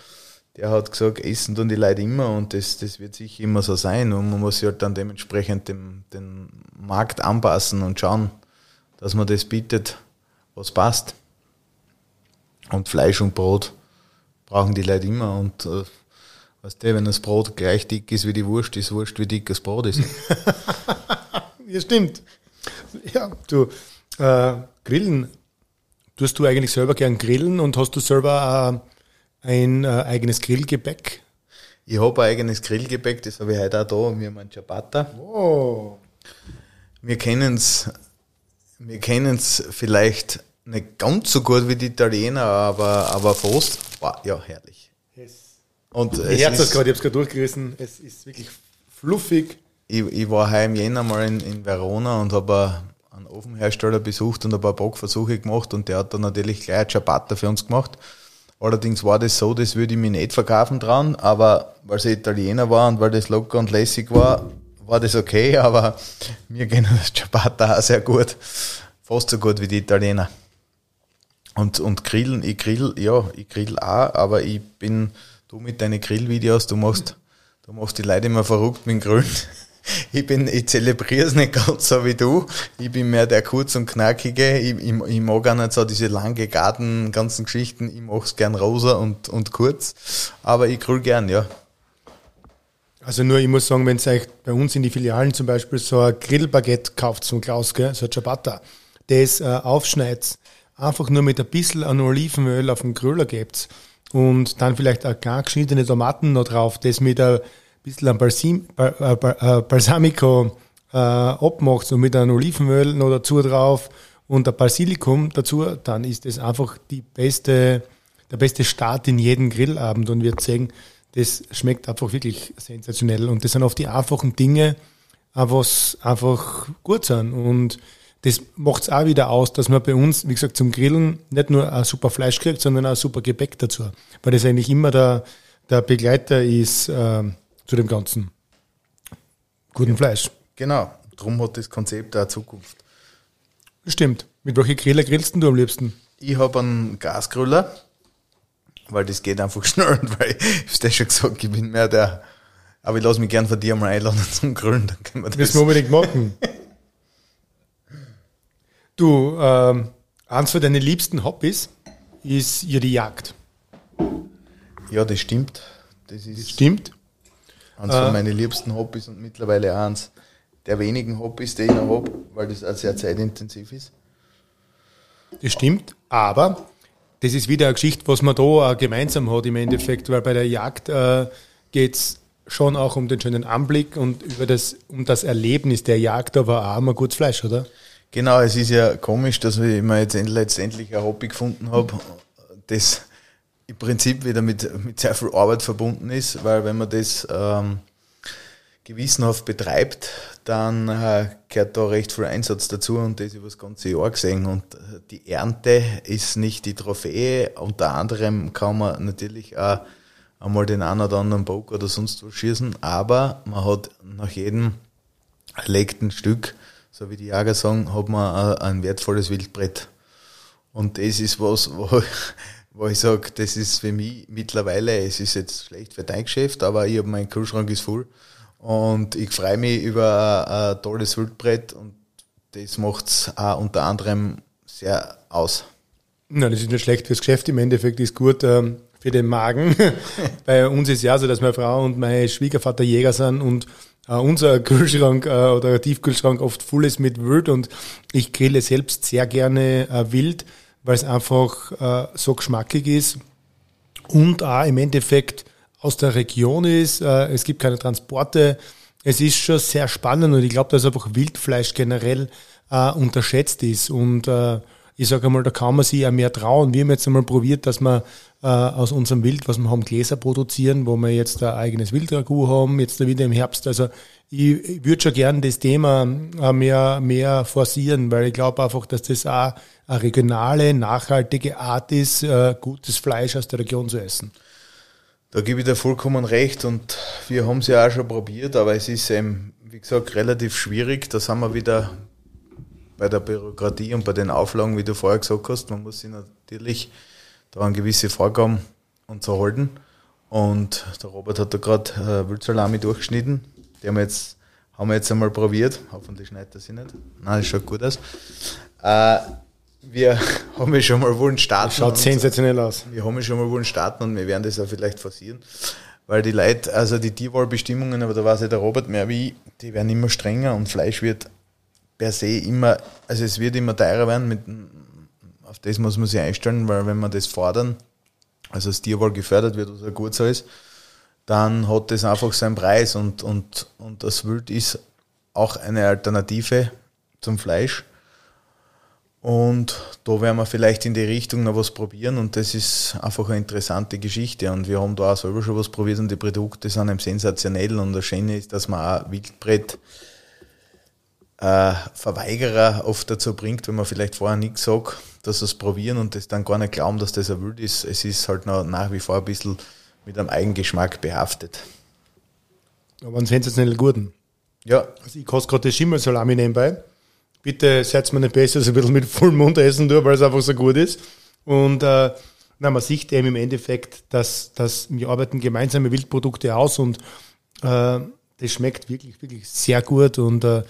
Speaker 2: der hat gesagt, essen tun die Leute immer und das, das wird sicher immer so sein. Und man muss sich halt dann dementsprechend dem, den Markt anpassen und schauen, dass man das bietet, was passt. Und Fleisch und Brot brauchen die Leute immer. Und äh, weißt du, wenn das Brot gleich dick ist wie die Wurst, ist Wurst wie dick das Brot ist.
Speaker 1: ja, stimmt. Ja, du, äh, Grillen. Tust du eigentlich selber gern grillen und hast du selber äh, ein äh, eigenes Grillgebäck?
Speaker 2: Ich habe ein eigenes Grillgebäck, das habe ich heute auch da. Wir haben einen Ciabatta.
Speaker 1: Oh.
Speaker 2: Wir kennen es wir kennen's vielleicht nicht ganz so gut wie die Italiener, aber, aber fast. Wow, ja, herrlich.
Speaker 1: Es,
Speaker 2: Und
Speaker 1: ich
Speaker 2: es
Speaker 1: habe es
Speaker 2: ist,
Speaker 1: gerade, ich habe es gerade durchgerissen. Es ist wirklich fluffig.
Speaker 2: Ich, ich war heuer im Jänner mal in, in Verona und habe einen Ofenhersteller besucht und ein paar Backversuche gemacht und der hat dann natürlich gleich ein Ciabatta für uns gemacht. Allerdings war das so, das würde ich mir nicht verkaufen trauen, aber weil es Italiener war und weil das locker und lässig war, war das okay, aber mir gehen das Ciabatta auch sehr gut. Fast so gut wie die Italiener. Und, und grillen, ich grill, ja, ich grill auch, aber ich bin, du mit deinen Grillvideos, du machst, du machst die Leute immer verrückt mit dem Grillen. Ich bin, ich zelebriere es nicht ganz so wie du. Ich bin mehr der kurz und knackige. Ich, ich, ich mag auch nicht so diese lange Garten, ganzen Geschichten. Ich mache es gern rosa und, und kurz. Aber ich grill gern, ja.
Speaker 1: Also nur, ich muss sagen, wenn ihr euch bei uns in die Filialen zum Beispiel so ein Grillbaguette kauft zum Klaus, gell, so ein Ciabatta, das äh, aufschneidet, einfach nur mit ein bisschen an Olivenöl auf den Grüller gebt und dann vielleicht ein klein geschnittene Tomaten noch drauf, das mit ein bisschen an Balsim, Bal, äh, äh, Balsamico äh, abmacht und mit einem Olivenöl noch dazu drauf und ein Basilikum dazu, dann ist das einfach die beste, der beste Start in jeden Grillabend und wir sehen, das schmeckt einfach wirklich sensationell. Und das sind oft die einfachen Dinge, äh, was einfach gut sind. Und das macht es auch wieder aus, dass man bei uns, wie gesagt, zum Grillen nicht nur ein super Fleisch kriegt, sondern auch super Gebäck dazu. Weil das eigentlich immer der, der Begleiter ist äh, zu dem ganzen guten Fleisch.
Speaker 2: Genau. Drum hat das Konzept auch Zukunft.
Speaker 1: Stimmt. Mit welchen Griller grillst du am liebsten?
Speaker 2: Ich habe einen Gasgrüller, weil das geht einfach schnell, weil ich hab's dir schon gesagt, ich bin mehr der, aber ich lasse mich gern von dir mal einladen zum Grillen, dann können wir das.
Speaker 1: Müssen wir unbedingt machen. Du, ähm, eins von deinen liebsten Hobbys ist ja die Jagd.
Speaker 2: Ja, das stimmt. Das ist
Speaker 1: Stimmt?
Speaker 2: Eins von meinen liebsten Hobbys und mittlerweile auch eins der wenigen Hobbys, die ich noch habe, weil das auch sehr zeitintensiv ist.
Speaker 1: Das stimmt, aber das ist wieder eine Geschichte, was man da auch gemeinsam hat im Endeffekt, weil bei der Jagd äh, geht es schon auch um den schönen Anblick und über das, um das Erlebnis der Jagd, aber auch ein gutes Fleisch, oder?
Speaker 2: Genau, es ist ja komisch, dass ich mir jetzt end- letztendlich ein Hobby gefunden habe, das im Prinzip wieder mit, mit sehr viel Arbeit verbunden ist, weil wenn man das ähm, gewissenhaft betreibt, dann äh, gehört da recht viel Einsatz dazu und das über das ganze Jahr gesehen. Und äh, die Ernte ist nicht die Trophäe. Unter anderem kann man natürlich auch einmal den einen oder anderen Bock oder sonst was schießen, aber man hat nach jedem erlegten Stück, so wie die Jäger sagen, hat man ein, ein wertvolles Wildbrett. Und das ist was, wo, wo ich sage, das ist für mich mittlerweile, es ist jetzt schlecht für dein Geschäft, aber ich habe mein Kühlschrank ist voll. Und ich freue mich über ein, ein tolles Wildbrett und das macht es auch unter anderem sehr aus.
Speaker 1: Nein, das ist nicht schlecht fürs Geschäft. Im Endeffekt ist gut ähm, für den Magen. Bei uns ist ja so, dass meine Frau und mein Schwiegervater Jäger sind und äh, unser Kühlschrank äh, oder Tiefkühlschrank oft voll ist mit Wild und ich grille selbst sehr gerne äh, wild, weil es einfach äh, so geschmackig ist und auch im Endeffekt aus der Region ist. Äh, es gibt keine Transporte. Es ist schon sehr spannend und ich glaube, dass einfach Wildfleisch generell äh, unterschätzt ist. Und äh, ich sage einmal, da kann man sich ja mehr trauen. Wir haben jetzt einmal probiert, dass wir äh, aus unserem Wild, was wir haben, Gläser produzieren, wo wir jetzt ein eigenes Wildragout haben, jetzt wieder im Herbst. Also ich, ich würde schon gern das Thema äh, mehr, mehr forcieren, weil ich glaube einfach, dass das auch eine regionale, nachhaltige Art ist, äh, gutes Fleisch aus der Region zu essen.
Speaker 2: Da gebe ich dir vollkommen recht und wir haben es ja auch schon probiert, aber es ist eben, wie gesagt, relativ schwierig. Da sind wir wieder bei der Bürokratie und bei den Auflagen, wie du vorher gesagt hast. Man muss sich natürlich da an gewisse Vorgaben und so halten. Und der Robert hat da gerade äh, Wildsalami durchgeschnitten. Die haben wir jetzt, haben wir jetzt einmal probiert. Hoffentlich schneidet er sich nicht. Nein, das schaut gut aus. Äh, wir haben ja schon mal wollen starten.
Speaker 1: Schaut sensationell aus.
Speaker 2: wir haben ja schon mal wollen starten und wir werden das auch vielleicht forcieren. Weil die Leute, also die Tierwohlbestimmungen, aber da weiß ja der Robert mehr wie, ich, die werden immer strenger und Fleisch wird per se immer, also es wird immer teurer werden, mit, auf das muss man sich einstellen, weil wenn wir das fordern, also das Tierwohl gefördert wird, was ja gut so ist, dann hat das einfach seinen Preis und, und, und das Wild ist auch eine Alternative zum Fleisch. Und da werden wir vielleicht in die Richtung noch was probieren und das ist einfach eine interessante Geschichte. Und wir haben da auch selber schon was probiert und die Produkte sind eben sensationell. Und das Schöne ist, dass man auch Wildbrett äh, Verweigerer oft dazu bringt, wenn man vielleicht vorher nichts sagt, dass sie es probieren und das dann gar nicht glauben, dass das Wild ist. Es ist halt noch nach wie vor ein bisschen mit einem Eigengeschmack behaftet.
Speaker 1: Aber einen sensationell guten. Ja. Also ich koste gerade Schimmelsalami nebenbei bitte seid mir nicht besser, dass ich ein bisschen mit vollem Mund essen tue, weil es einfach so gut ist. Und äh, na, man sieht eben im Endeffekt, dass, dass wir arbeiten gemeinsame Wildprodukte aus und äh, das schmeckt wirklich, wirklich sehr gut. Und äh,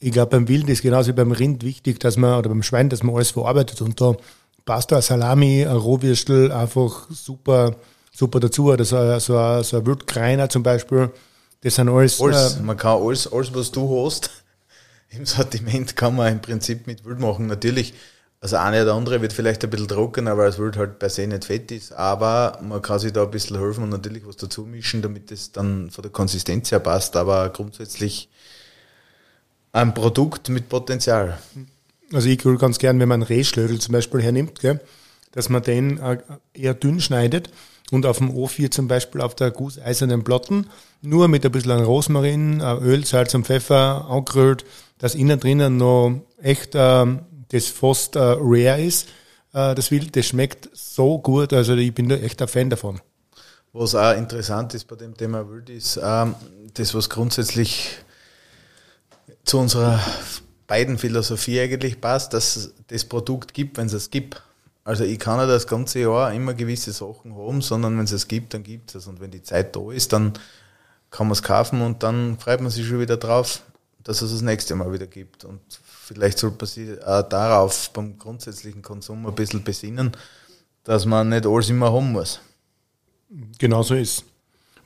Speaker 1: ich glaube, beim Wild ist genauso wie beim Rind wichtig, dass man, oder beim Schwein, dass man alles verarbeitet. Und da passt da Salami, ein Rohwürstel einfach super, super dazu. Oder so, ein, so, ein, so ein Wildkreiner zum Beispiel. Das sind alles.
Speaker 2: alles äh, man kann alles, alles, was du hast, im Sortiment kann man im Prinzip mit Wild machen. Natürlich, also eine oder andere wird vielleicht ein bisschen trockener, weil das Wild halt per se nicht fett ist, aber man kann sich da ein bisschen helfen und natürlich was dazu mischen, damit es dann von der Konsistenz her passt, aber grundsätzlich ein Produkt mit Potenzial.
Speaker 1: Also ich würde ganz gern, wenn man einen Rehschlögel zum Beispiel hernimmt, gell, dass man den äh, eher dünn schneidet und auf dem O4 zum Beispiel auf der gusseisernen Platten nur mit ein bisschen Rosmarin, Öl, Salz und Pfeffer angerührt, dass innen drinnen noch echt ähm, das fast äh, rare ist. Äh, das Wild, das schmeckt so gut, also ich bin da echt ein Fan davon.
Speaker 2: Was auch interessant ist bei dem Thema Wild ist, ähm, das was grundsätzlich zu unserer beiden Philosophie eigentlich passt, dass es das Produkt gibt, wenn es es gibt. Also ich kann ja das ganze Jahr immer gewisse Sachen haben, sondern wenn es es gibt, dann gibt es es. Und wenn die Zeit da ist, dann kann man es kaufen und dann freut man sich schon wieder drauf, dass es das nächste Mal wieder gibt. Und vielleicht sollte man sich auch darauf beim grundsätzlichen Konsum ein bisschen besinnen, dass man nicht alles immer haben muss.
Speaker 1: Genau so ist.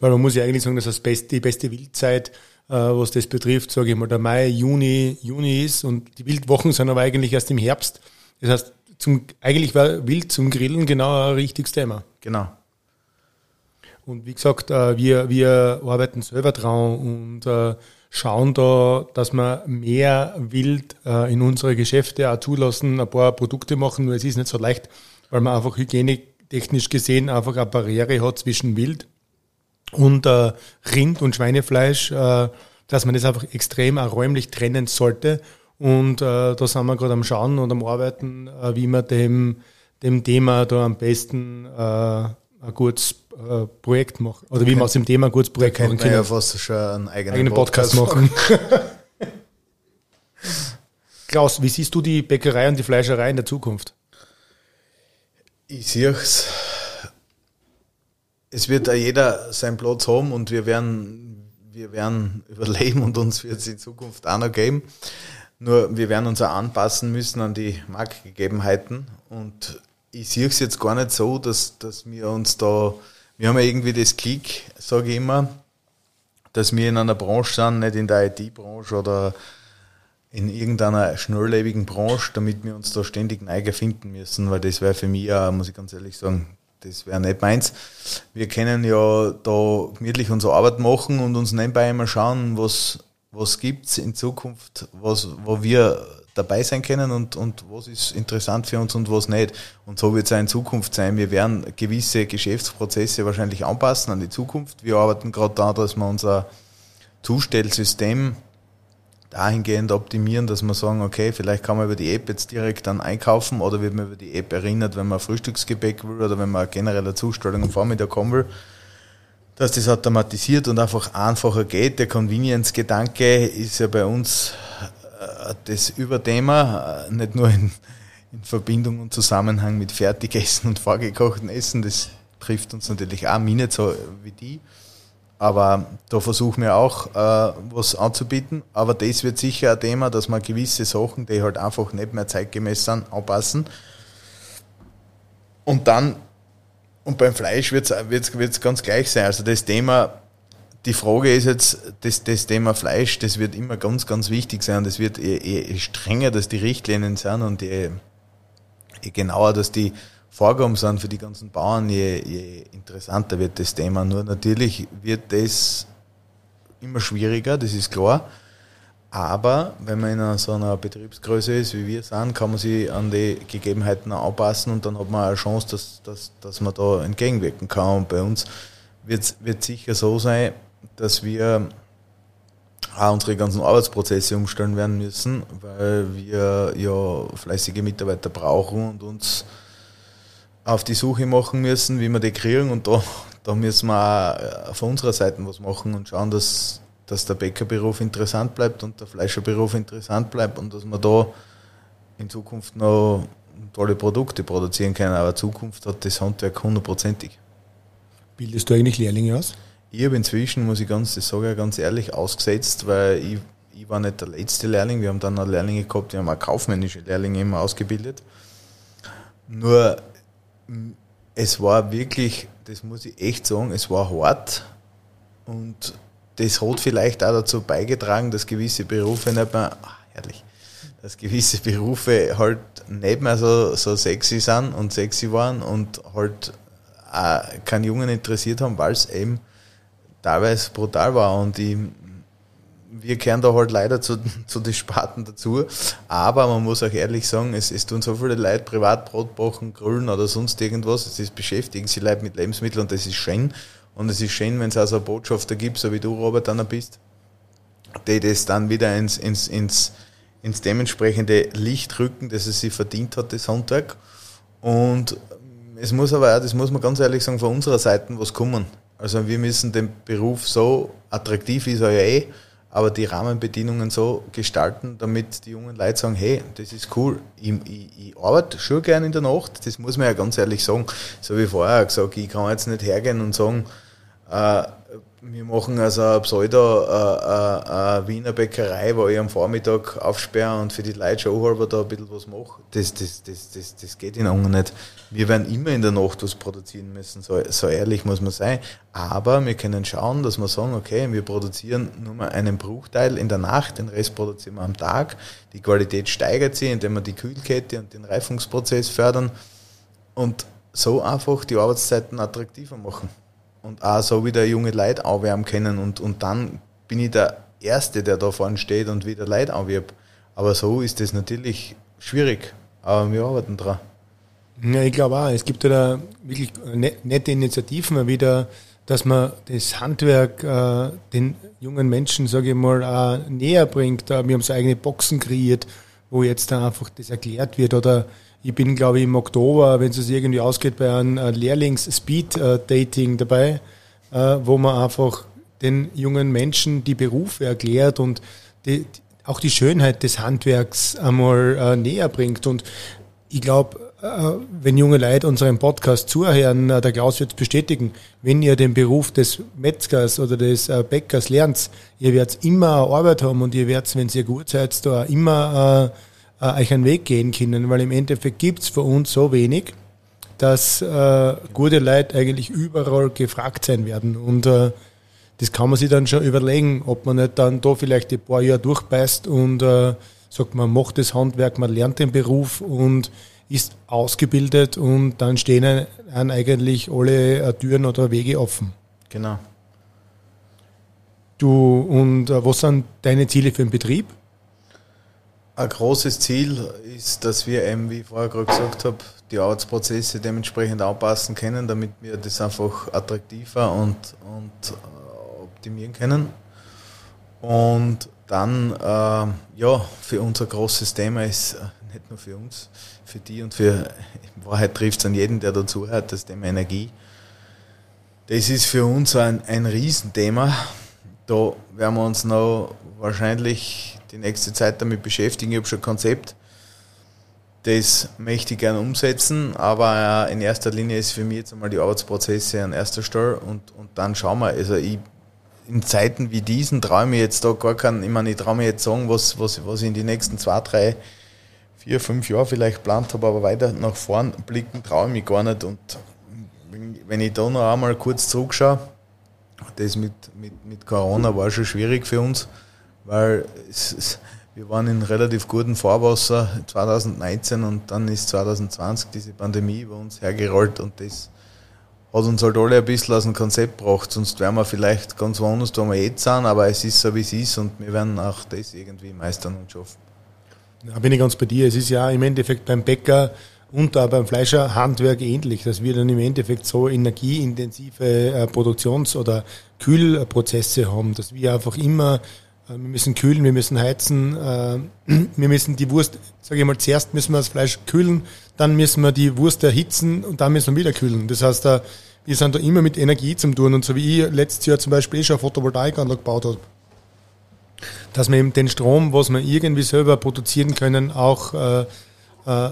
Speaker 1: Weil man muss ja eigentlich sagen, dass das beste, die beste Wildzeit, was das betrifft, sage ich mal, der Mai, Juni, Juni ist und die Wildwochen sind aber eigentlich erst im Herbst. Das heißt, zum, eigentlich war Wild zum Grillen genau ein richtiges Thema.
Speaker 2: Genau.
Speaker 1: Und wie gesagt, äh, wir, wir arbeiten selber dran und äh, schauen da, dass wir mehr Wild äh, in unsere Geschäfte auch zulassen, ein paar Produkte machen, nur es ist nicht so leicht, weil man einfach hygienetechnisch gesehen einfach eine Barriere hat zwischen Wild und äh, Rind und Schweinefleisch, äh, dass man das einfach extrem auch räumlich trennen sollte. Und äh, da sind wir gerade am Schauen und am Arbeiten, äh, wie man dem, dem Thema da am besten äh, ein gutes äh, Projekt machen. Oder wie man aus dem Thema ein gutes Projekt
Speaker 2: machen kann. ja fast schon einen eigenen,
Speaker 1: eigenen Podcast, Podcast machen. Klaus, wie siehst du die Bäckerei und die Fleischerei in der Zukunft?
Speaker 2: Ich sehe es. Es wird jeder seinen Platz haben und wir werden, wir werden überleben und uns wird es in Zukunft auch noch geben. Nur wir werden uns auch anpassen müssen an die Marktgegebenheiten und ich sehe es jetzt gar nicht so, dass, dass wir uns da, wir haben ja irgendwie das Klick, sage ich immer, dass wir in einer Branche sind, nicht in der IT-Branche oder in irgendeiner schnelllebigen Branche, damit wir uns da ständig neu finden müssen, weil das wäre für mich ja, muss ich ganz ehrlich sagen, das wäre nicht meins. Wir können ja da gemütlich unsere Arbeit machen und uns nebenbei immer schauen, was, was gibt's in Zukunft, was, wo wir dabei sein können und, und was ist interessant für uns und was nicht. Und so wird es auch in Zukunft sein. Wir werden gewisse Geschäftsprozesse wahrscheinlich anpassen an die Zukunft. Wir arbeiten gerade daran, dass wir unser Zustellsystem dahingehend optimieren, dass wir sagen, okay, vielleicht kann man über die App jetzt direkt dann einkaufen oder wird man über die App erinnert, wenn man Frühstücksgebäck will oder wenn man generelle Zustellung am Vormittag kommen will dass das automatisiert und einfach einfacher geht. Der Convenience-Gedanke ist ja bei uns äh, das Überthema, äh, nicht nur in, in Verbindung und Zusammenhang mit Fertigessen und vorgekochten Essen, das trifft uns natürlich auch, mich nicht so wie die. Aber da versuchen wir auch, äh, was anzubieten. Aber das wird sicher ein Thema, dass man gewisse Sachen, die halt einfach nicht mehr zeitgemäß sind, anpassen. Und dann, und beim Fleisch wird es ganz gleich sein. Also das Thema die Frage ist jetzt, das, das Thema Fleisch, das wird immer ganz, ganz wichtig sein. Das wird je, je strenger, dass die Richtlinien sind und je, je genauer, dass die Vorgaben sind für die ganzen Bauern, je, je interessanter wird das Thema. Nur natürlich wird das immer schwieriger, das ist klar. Aber wenn man in so einer Betriebsgröße ist, wie wir sind, kann man sich an die Gegebenheiten anpassen und dann hat man eine Chance, dass, dass, dass man da entgegenwirken kann. Und bei uns wird es sicher so sein, dass wir auch unsere ganzen Arbeitsprozesse umstellen werden müssen, weil wir ja fleißige Mitarbeiter brauchen und uns auf die Suche machen müssen, wie wir die kriegen. Und da, da müssen wir auch äh, von unserer Seite was machen und schauen, dass, dass der Bäckerberuf interessant bleibt und der Fleischerberuf interessant bleibt und dass wir da in Zukunft noch tolle Produkte produzieren können. Aber Zukunft hat das Handwerk hundertprozentig.
Speaker 1: Bildest du eigentlich Lehrlinge aus?
Speaker 2: Ich habe inzwischen, muss ich ganz, das sage ich ganz ehrlich, ausgesetzt, weil ich, ich war nicht der letzte Lehrling. Wir haben dann noch Lehrlinge gehabt, die haben auch kaufmännische Lehrlinge immer ausgebildet. Nur es war wirklich, das muss ich echt sagen, es war hart. Und das hat vielleicht auch dazu beigetragen, dass gewisse Berufe nicht mehr, ach, herrlich, dass gewisse Berufe halt nicht mehr so, so sexy sind und sexy waren und halt auch keinen Jungen interessiert haben, weil es eben teilweise brutal war. Und ich wir kehren da halt leider zu, zu den Sparten dazu. Aber man muss auch ehrlich sagen, es, es tun so viele Leute privat Brot backen, grillen oder sonst irgendwas. Es ist beschäftigen sie Leute mit Lebensmitteln und das ist schön. Und es ist schön, wenn es also einen Botschafter gibt, so wie du, Robert, dann bist, die das dann wieder ins, ins, ins, ins dementsprechende Licht rücken, dass es sich verdient hat, das Handwerk. Und es muss aber auch, das muss man ganz ehrlich sagen, von unserer Seite was kommen. Also wir müssen den Beruf so attraktiv ist er ja eh, aber die Rahmenbedingungen so gestalten, damit die jungen Leute sagen, hey, das ist cool, ich, ich, ich arbeite schon gerne in der Nacht, das muss man ja ganz ehrlich sagen. So wie vorher gesagt, ich kann jetzt nicht hergehen und sagen, äh, wir machen also eine Pseudo äh, äh, äh, Wiener Bäckerei, wo ich am Vormittag aufsperre und für die Leute schon halber da ein bisschen was mache. Das, das, das, das, das geht in Ungarn nicht. Wir werden immer in der Nacht was produzieren müssen, so, so ehrlich muss man sein. Aber wir können schauen, dass wir sagen, okay, wir produzieren nur mal einen Bruchteil in der Nacht, den Rest produzieren wir am Tag. Die Qualität steigert sich, indem wir die Kühlkette und den Reifungsprozess fördern und so einfach die Arbeitszeiten attraktiver machen und auch so wieder junge Leute anwärmen können und, und dann bin ich der Erste, der da vorne steht und wieder Leute anwirbt. Aber so ist das natürlich schwierig, aber wir arbeiten dran.
Speaker 1: Ja, ich glaube auch, es gibt da wirklich ne-, nette Initiativen wieder, dass man das Handwerk äh, den jungen Menschen, sage ich mal, auch näher bringt. Wir haben so eigene Boxen kreiert, wo jetzt da einfach das erklärt wird oder ich bin, glaube ich, im Oktober, wenn es irgendwie ausgeht, bei einem äh, Lehrlings-Speed-Dating dabei, äh, wo man einfach den jungen Menschen die Berufe erklärt und die, auch die Schönheit des Handwerks einmal äh, näher bringt. Und ich glaube, wenn junge Leute unseren Podcast zuhören, der Klaus wird es bestätigen, wenn ihr den Beruf des Metzgers oder des Bäckers lernt, ihr werdet immer Arbeit haben und ihr werdet, wenn ihr gut seid, da immer äh, euch einen Weg gehen können, weil im Endeffekt gibt es für uns so wenig, dass äh, gute Leute eigentlich überall gefragt sein werden. Und äh, das kann man sich dann schon überlegen, ob man nicht dann da vielleicht ein paar Jahre durchbeißt und äh, sagt, man macht das Handwerk, man lernt den Beruf und ist ausgebildet und dann stehen einem eigentlich alle äh, Türen oder Wege offen.
Speaker 2: Genau.
Speaker 1: Du, und äh, was sind deine Ziele für den Betrieb?
Speaker 2: Ein großes Ziel ist, dass wir eben, wie ich vorher gerade gesagt habe, die Arbeitsprozesse dementsprechend anpassen können, damit wir das einfach attraktiver und, und äh, optimieren können. Und dann, äh, ja, für unser großes Thema ist, äh, nicht nur für uns, für die und für, in Wahrheit trifft es an jeden, der dazu hört, das Thema Energie. Das ist für uns ein, ein Riesenthema. Da werden wir uns noch wahrscheinlich die nächste Zeit damit beschäftigen. Ich habe schon ein Konzept, das möchte ich gerne umsetzen, aber in erster Linie ist für mich jetzt einmal die Arbeitsprozesse an erster Stelle und, und dann schauen wir. Also ich, in Zeiten wie diesen traue ich mir jetzt da gar keinen, ich meine, ich traue mir jetzt sagen, was, was, was ich in die nächsten zwei, drei, vier, fünf Jahre vielleicht geplant habe, aber weiter nach vorn blicken traue ich mich gar nicht und wenn ich da noch einmal kurz zurückschaue, das mit, mit, mit Corona war schon schwierig für uns weil es, wir waren in relativ gutem Fahrwasser 2019 und dann ist 2020 diese Pandemie über uns hergerollt und das hat uns halt alle ein bisschen aus dem Konzept gebracht, sonst wären wir vielleicht ganz woanders, wo wir jetzt sind, aber es ist so, wie es ist und wir werden auch das irgendwie meistern und schaffen.
Speaker 1: Da bin ich ganz bei dir. Es ist ja im Endeffekt beim Bäcker und auch beim Fleischerhandwerk ähnlich, dass wir dann im Endeffekt so energieintensive äh, Produktions- oder Kühlprozesse haben, dass wir einfach immer wir müssen kühlen, wir müssen heizen, äh, wir müssen die Wurst, sage ich mal, zuerst müssen wir das Fleisch kühlen, dann müssen wir die Wurst erhitzen und dann müssen wir wieder kühlen. Das heißt, wir sind da immer mit Energie zum tun und so wie ich letztes Jahr zum Beispiel eh schon eine Photovoltaikanlage gebaut habe, dass wir eben den Strom, was wir irgendwie selber produzieren können, auch äh,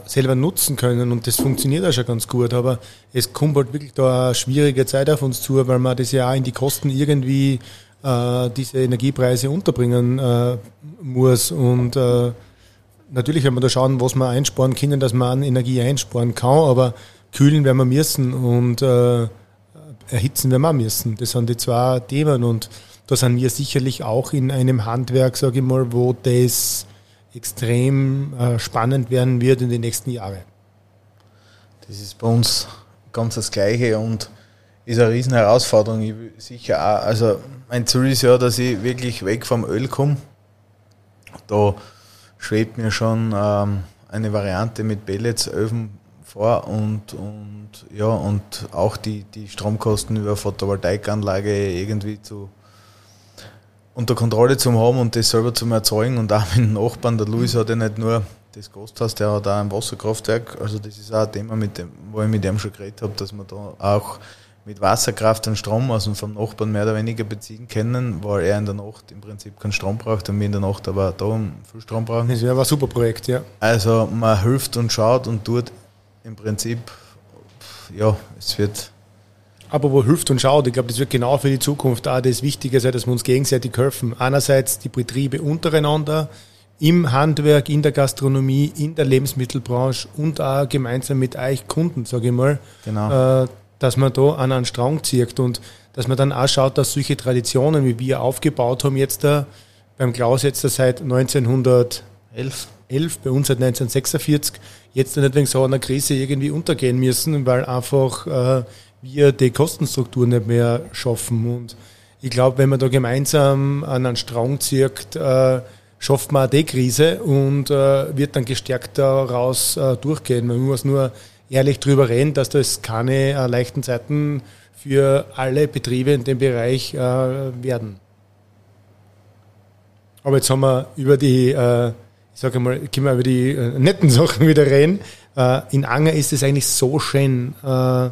Speaker 1: selber nutzen können und das funktioniert auch schon ganz gut, aber es kommt halt wirklich da eine schwierige Zeit auf uns zu, weil man das ja auch in die Kosten irgendwie äh, diese Energiepreise unterbringen äh, muss. Und äh, natürlich werden wir da schauen, was wir einsparen können, dass man an Energie einsparen kann, aber kühlen werden wir müssen und äh, erhitzen werden wir müssen. Das sind die zwei Themen und da sind wir sicherlich auch in einem Handwerk, sage ich mal, wo das extrem äh, spannend werden wird in den nächsten Jahren.
Speaker 2: Das ist bei uns ganz das Gleiche und ist eine riesen Herausforderung. Ich sicher auch, also mein Ziel ist ja, dass ich wirklich weg vom Öl komme. Da schwebt mir schon ähm, eine Variante mit Pelletsöfen vor und, und ja und auch die, die Stromkosten über Photovoltaikanlage irgendwie zu unter Kontrolle zu haben und das selber zu erzeugen und auch mit dem Nachbarn, der Luis hat ja nicht nur das Gasthaus, der hat auch ein Wasserkraftwerk, also das ist auch ein Thema, mit dem, wo ich mit dem schon geredet habe, dass man da auch mit Wasserkraft und Strom aus und vom Nachbarn mehr oder weniger beziehen können, weil er in der Nacht im Prinzip keinen Strom braucht und wir in der Nacht aber da viel Strom brauchen.
Speaker 1: Das wäre ein super Projekt, ja.
Speaker 2: Also man hilft und schaut und tut im Prinzip, ja, es wird.
Speaker 1: Aber wo hilft und schaut, ich glaube, das wird genau für die Zukunft auch das Wichtige sein, dass wir uns gegenseitig helfen. Einerseits die Betriebe untereinander, im Handwerk, in der Gastronomie, in der Lebensmittelbranche und auch gemeinsam mit euch Kunden, sage ich mal.
Speaker 2: Genau.
Speaker 1: Äh, dass man da an einen Strang zieht und dass man dann auch schaut, dass solche Traditionen, wie wir aufgebaut haben, jetzt da beim Klaus jetzt da seit 1911, 11, bei uns seit 1946, jetzt nicht wegen so einer Krise irgendwie untergehen müssen, weil einfach äh, wir die Kostenstruktur nicht mehr schaffen. Und ich glaube, wenn man da gemeinsam an einen Strang zieht, äh, schafft man auch die Krise und äh, wird dann gestärkt daraus äh, durchgehen. Man muss nur ehrlich drüber reden, dass das keine äh, leichten Zeiten für alle Betriebe in dem Bereich äh, werden. Aber jetzt haben wir über die, äh, ich sage mal, können wir über die äh, netten Sachen wieder reden. Äh, in Anger ist es eigentlich so schön. Äh,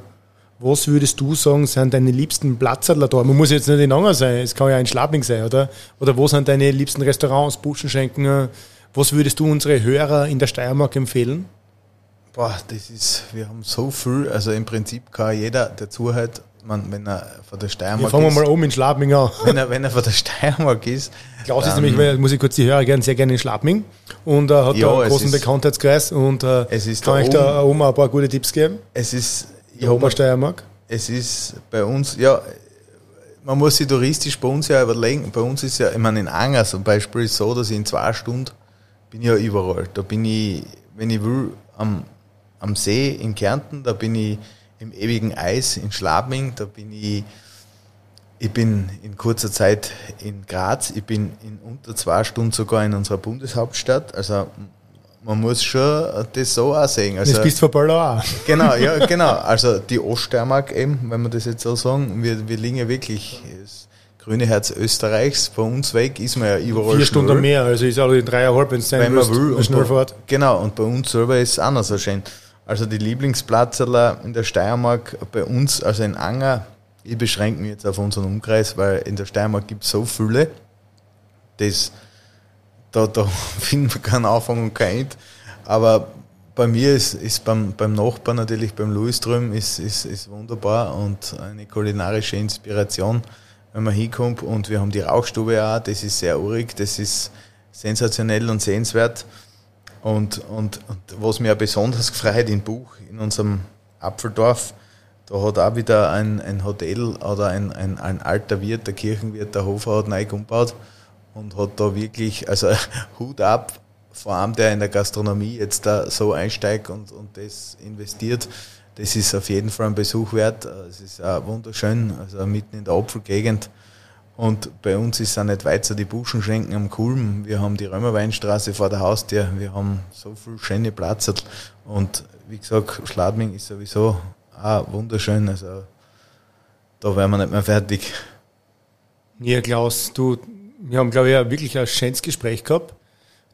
Speaker 1: was würdest du sagen, sind deine liebsten Platzadler da? Man muss jetzt nicht in Anger sein, es kann ja ein Schlabling sein, oder? Oder wo sind deine liebsten Restaurants, Buschenschenken? Was würdest du unsere Hörer in der Steiermark empfehlen?
Speaker 2: Boah, das ist, wir haben so viel, also im Prinzip kann jeder, der zuhört, man, wenn er von der Steiermark
Speaker 1: ist. fangen wir mal um in Schladming an.
Speaker 2: Wenn er, wenn er von der Steiermark ist.
Speaker 1: Klaus ist nämlich, muss ich kurz die Hörer gerne, sehr gerne in Schladming und äh, hat ja, da einen großen ist, Bekanntheitskreis und äh,
Speaker 2: es ist
Speaker 1: kann ich da oben ein paar gute Tipps geben?
Speaker 2: Es ist,
Speaker 1: ja, Obersteiermark.
Speaker 2: Es ist bei uns, ja, man muss sich touristisch bei uns ja überlegen, bei uns ist ja, ich meine, in Anger zum Beispiel ist so, dass ich in zwei Stunden bin ich ja überall. Da bin ich, wenn ich will, am am See in Kärnten, da bin ich im ewigen Eis in Schlabming, da bin ich, ich bin in kurzer Zeit in Graz, ich bin in unter zwei Stunden sogar in unserer Bundeshauptstadt. Also man muss schon das so auch sehen. Also,
Speaker 1: das bist du für auch.
Speaker 2: Genau, ja, genau. Also die Oststeiermark eben, wenn man das jetzt so sagen, wir, wir liegen ja wirklich das grüne Herz Österreichs. Von uns weg ist man ja überall
Speaker 1: Vier Stunden mehr, also ist auch in dreieinhalb, wenn es sein
Speaker 2: wenn man will. Schnell fährt. Genau, und bei uns selber ist es auch noch so schön. Also die Lieblingsplatzerler in der Steiermark bei uns, also in Anger, ich beschränke mich jetzt auf unseren Umkreis, weil in der Steiermark gibt es so viele, dass da, da finden wir keinen Anfang und kein End. Aber bei mir ist, ist beim, beim Nachbarn natürlich, beim Louis drüben, ist, ist, ist wunderbar und eine kulinarische Inspiration, wenn man hinkommt. Und wir haben die Rauchstube auch, das ist sehr urig, das ist sensationell und sehenswert. Und, und, und was mir besonders gefreut im Buch, in unserem Apfeldorf, da hat auch wieder ein, ein Hotel oder ein, ein, ein alter Wirt, der Kirchenwirt, der Hofer hat neu umgebaut. und hat da wirklich, also Hut ab, vor allem der in der Gastronomie jetzt da so einsteigt und, und das investiert. Das ist auf jeden Fall ein Besuch wert. Es ist auch wunderschön, also mitten in der Apfelgegend. Und bei uns ist auch nicht weiter die Buschenschenken am Kulm. Wir haben die Römerweinstraße vor der Haustür. Wir haben so viel schöne Plätze. Und wie gesagt, Schladming ist sowieso auch wunderschön. Also da wären wir nicht mehr fertig.
Speaker 1: Ja, Klaus, du, wir haben, glaube ich, wirklich ein schönes Gespräch gehabt.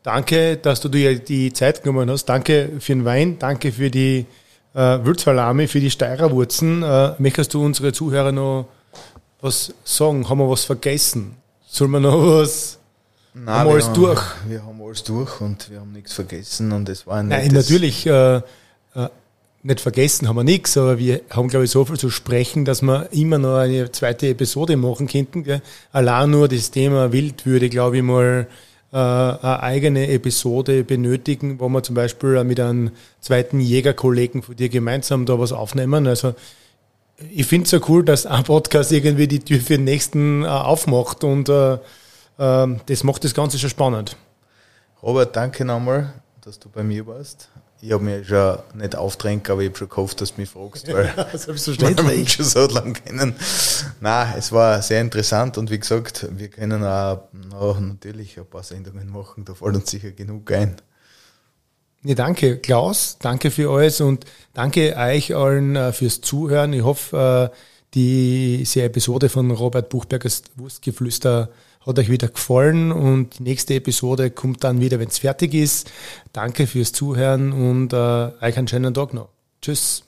Speaker 1: Danke, dass du dir die Zeit genommen hast. Danke für den Wein. Danke für die äh, Würzsalami, für die Steirerwurzen. Äh, möchtest du unsere Zuhörer noch was sagen? Haben wir was vergessen? Sollen wir noch was?
Speaker 2: Nein, haben wir alles haben, durch? Wir haben alles durch und wir haben nichts vergessen und es war ein
Speaker 1: Nein, natürlich äh, äh, nicht vergessen haben wir nichts, aber wir haben, glaube ich, so viel zu sprechen, dass wir immer noch eine zweite Episode machen könnten. Gell? Allein nur das Thema Wild würde, glaube ich, mal äh, eine eigene Episode benötigen, wo wir zum Beispiel mit einem zweiten Jägerkollegen von dir gemeinsam da was aufnehmen. Also ich finde es so cool, dass ein Podcast irgendwie die Tür für den nächsten äh, aufmacht und äh, äh, das macht das Ganze schon spannend.
Speaker 2: Robert, danke nochmal, dass du bei mir warst. Ich habe mir schon nicht aufdrängt, aber ich habe schon gehofft, dass du mich fragst, weil, weil wir uns schon so lange kennen. Nein, es war sehr interessant und wie gesagt, wir können auch natürlich ein paar Sendungen machen, da fällt uns sicher genug ein.
Speaker 1: Ja, danke, Klaus. Danke für alles und danke euch allen äh, fürs Zuhören. Ich hoffe, äh, diese Episode von Robert Buchbergers Wurstgeflüster hat euch wieder gefallen und die nächste Episode kommt dann wieder, wenn es fertig ist. Danke fürs Zuhören und äh, euch einen schönen Tag noch. Tschüss.